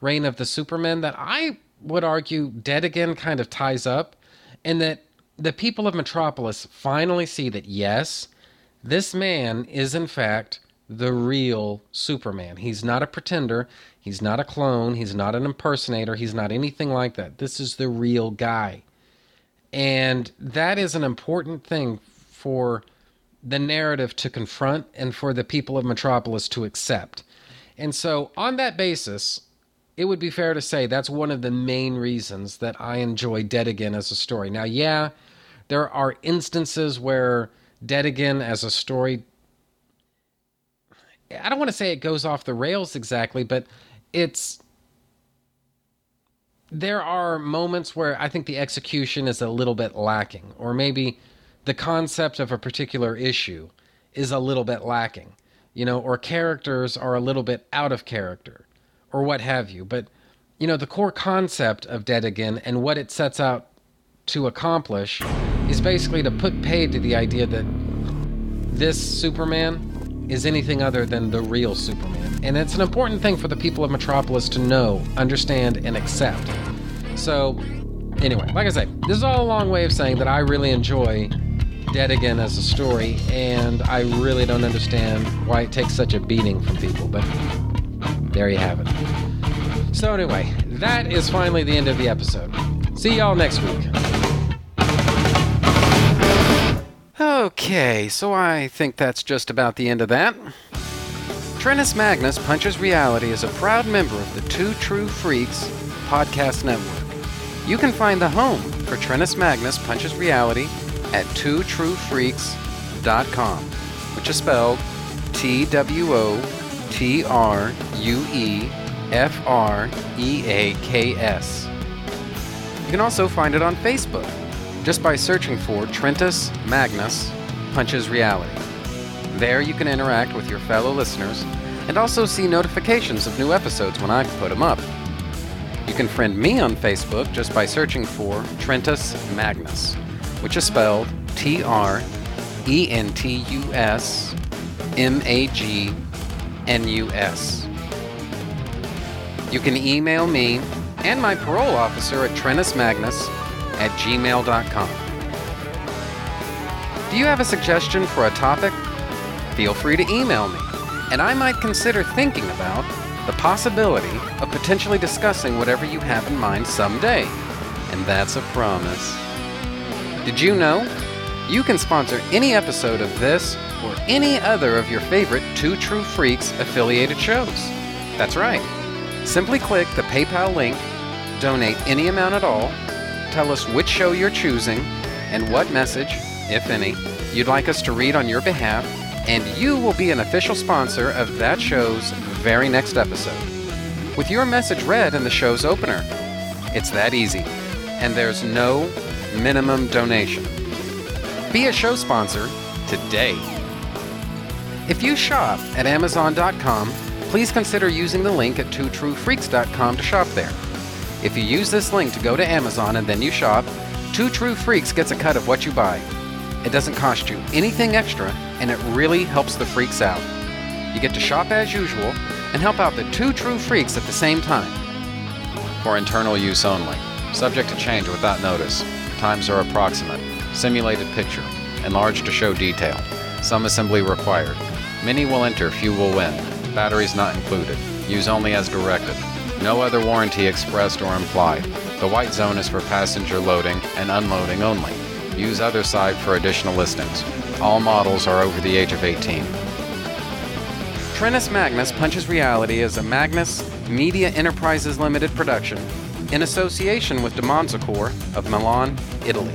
Reign of the Supermen that I would argue Dead Again kind of ties up, and that the people of Metropolis finally see that yes, this man is in fact the real Superman. He's not a pretender, he's not a clone, he's not an impersonator, he's not anything like that. This is the real guy. And that is an important thing for the narrative to confront and for the people of Metropolis to accept. And so, on that basis, it would be fair to say that's one of the main reasons that I enjoy Dead Again as a story. Now, yeah, there are instances where Dead Again as a story, I don't want to say it goes off the rails exactly, but it's. There are moments where I think the execution is a little bit lacking, or maybe the concept of a particular issue is a little bit lacking, you know, or characters are a little bit out of character, or what have you. But, you know, the core concept of Dead Again and what it sets out to accomplish is basically to put paid to the idea that this Superman is anything other than the real Superman. And it's an important thing for the people of Metropolis to know, understand, and accept. So, anyway, like I say, this is all a long way of saying that I really enjoy Dead Again as a story, and I really don't understand why it takes such a beating from people, but there you have it. So, anyway, that is finally the end of the episode. See y'all next week. Okay, so I think that's just about the end of that. Trentus Magnus Punches Reality is a proud member of the Two True Freaks podcast network. You can find the home for Trentus Magnus Punches Reality at twotruefreaks.com, which is spelled T W O T R U E F R E A K S. You can also find it on Facebook just by searching for Trentus Magnus Punches Reality. There you can interact with your fellow listeners and also see notifications of new episodes when I put them up. You can friend me on Facebook just by searching for Trentus Magnus which is spelled T R E N T U S M A G N U S. You can email me and my parole officer at trentusmagnus at gmail.com. Do you have a suggestion for a topic? Feel free to email me, and I might consider thinking about the possibility of potentially discussing whatever you have in mind someday. And that's a promise. Did you know? You can sponsor any episode of this or any other of your favorite Two True Freaks affiliated shows. That's right. Simply click the PayPal link, donate any amount at all, tell us which show you're choosing, and what message, if any, you'd like us to read on your behalf, and you will be an official sponsor of that show's very next episode. With your message read in the show's opener. It's that easy. And there's no minimum donation. Be a show sponsor today. If you shop at Amazon.com, please consider using the link at twotruefreaks.com to shop there. If you use this link to go to Amazon and then you shop, Two True Freaks gets a cut of what you buy. It doesn't cost you anything extra, and it really helps the freaks out. You get to shop as usual and help out the Two True Freaks at the same time. For internal use only, subject to change without notice. Times are approximate. Simulated picture. Enlarged to show detail. Some assembly required. Many will enter, few will win. Batteries not included. Use only as directed. No other warranty expressed or implied. The white zone is for passenger loading and unloading only. Use other side for additional listings. All models are over the age of 18. Trentus Magnus Punches Reality is a Magnus Media Enterprises Limited production in association with Demonzacor of Milan, Italy.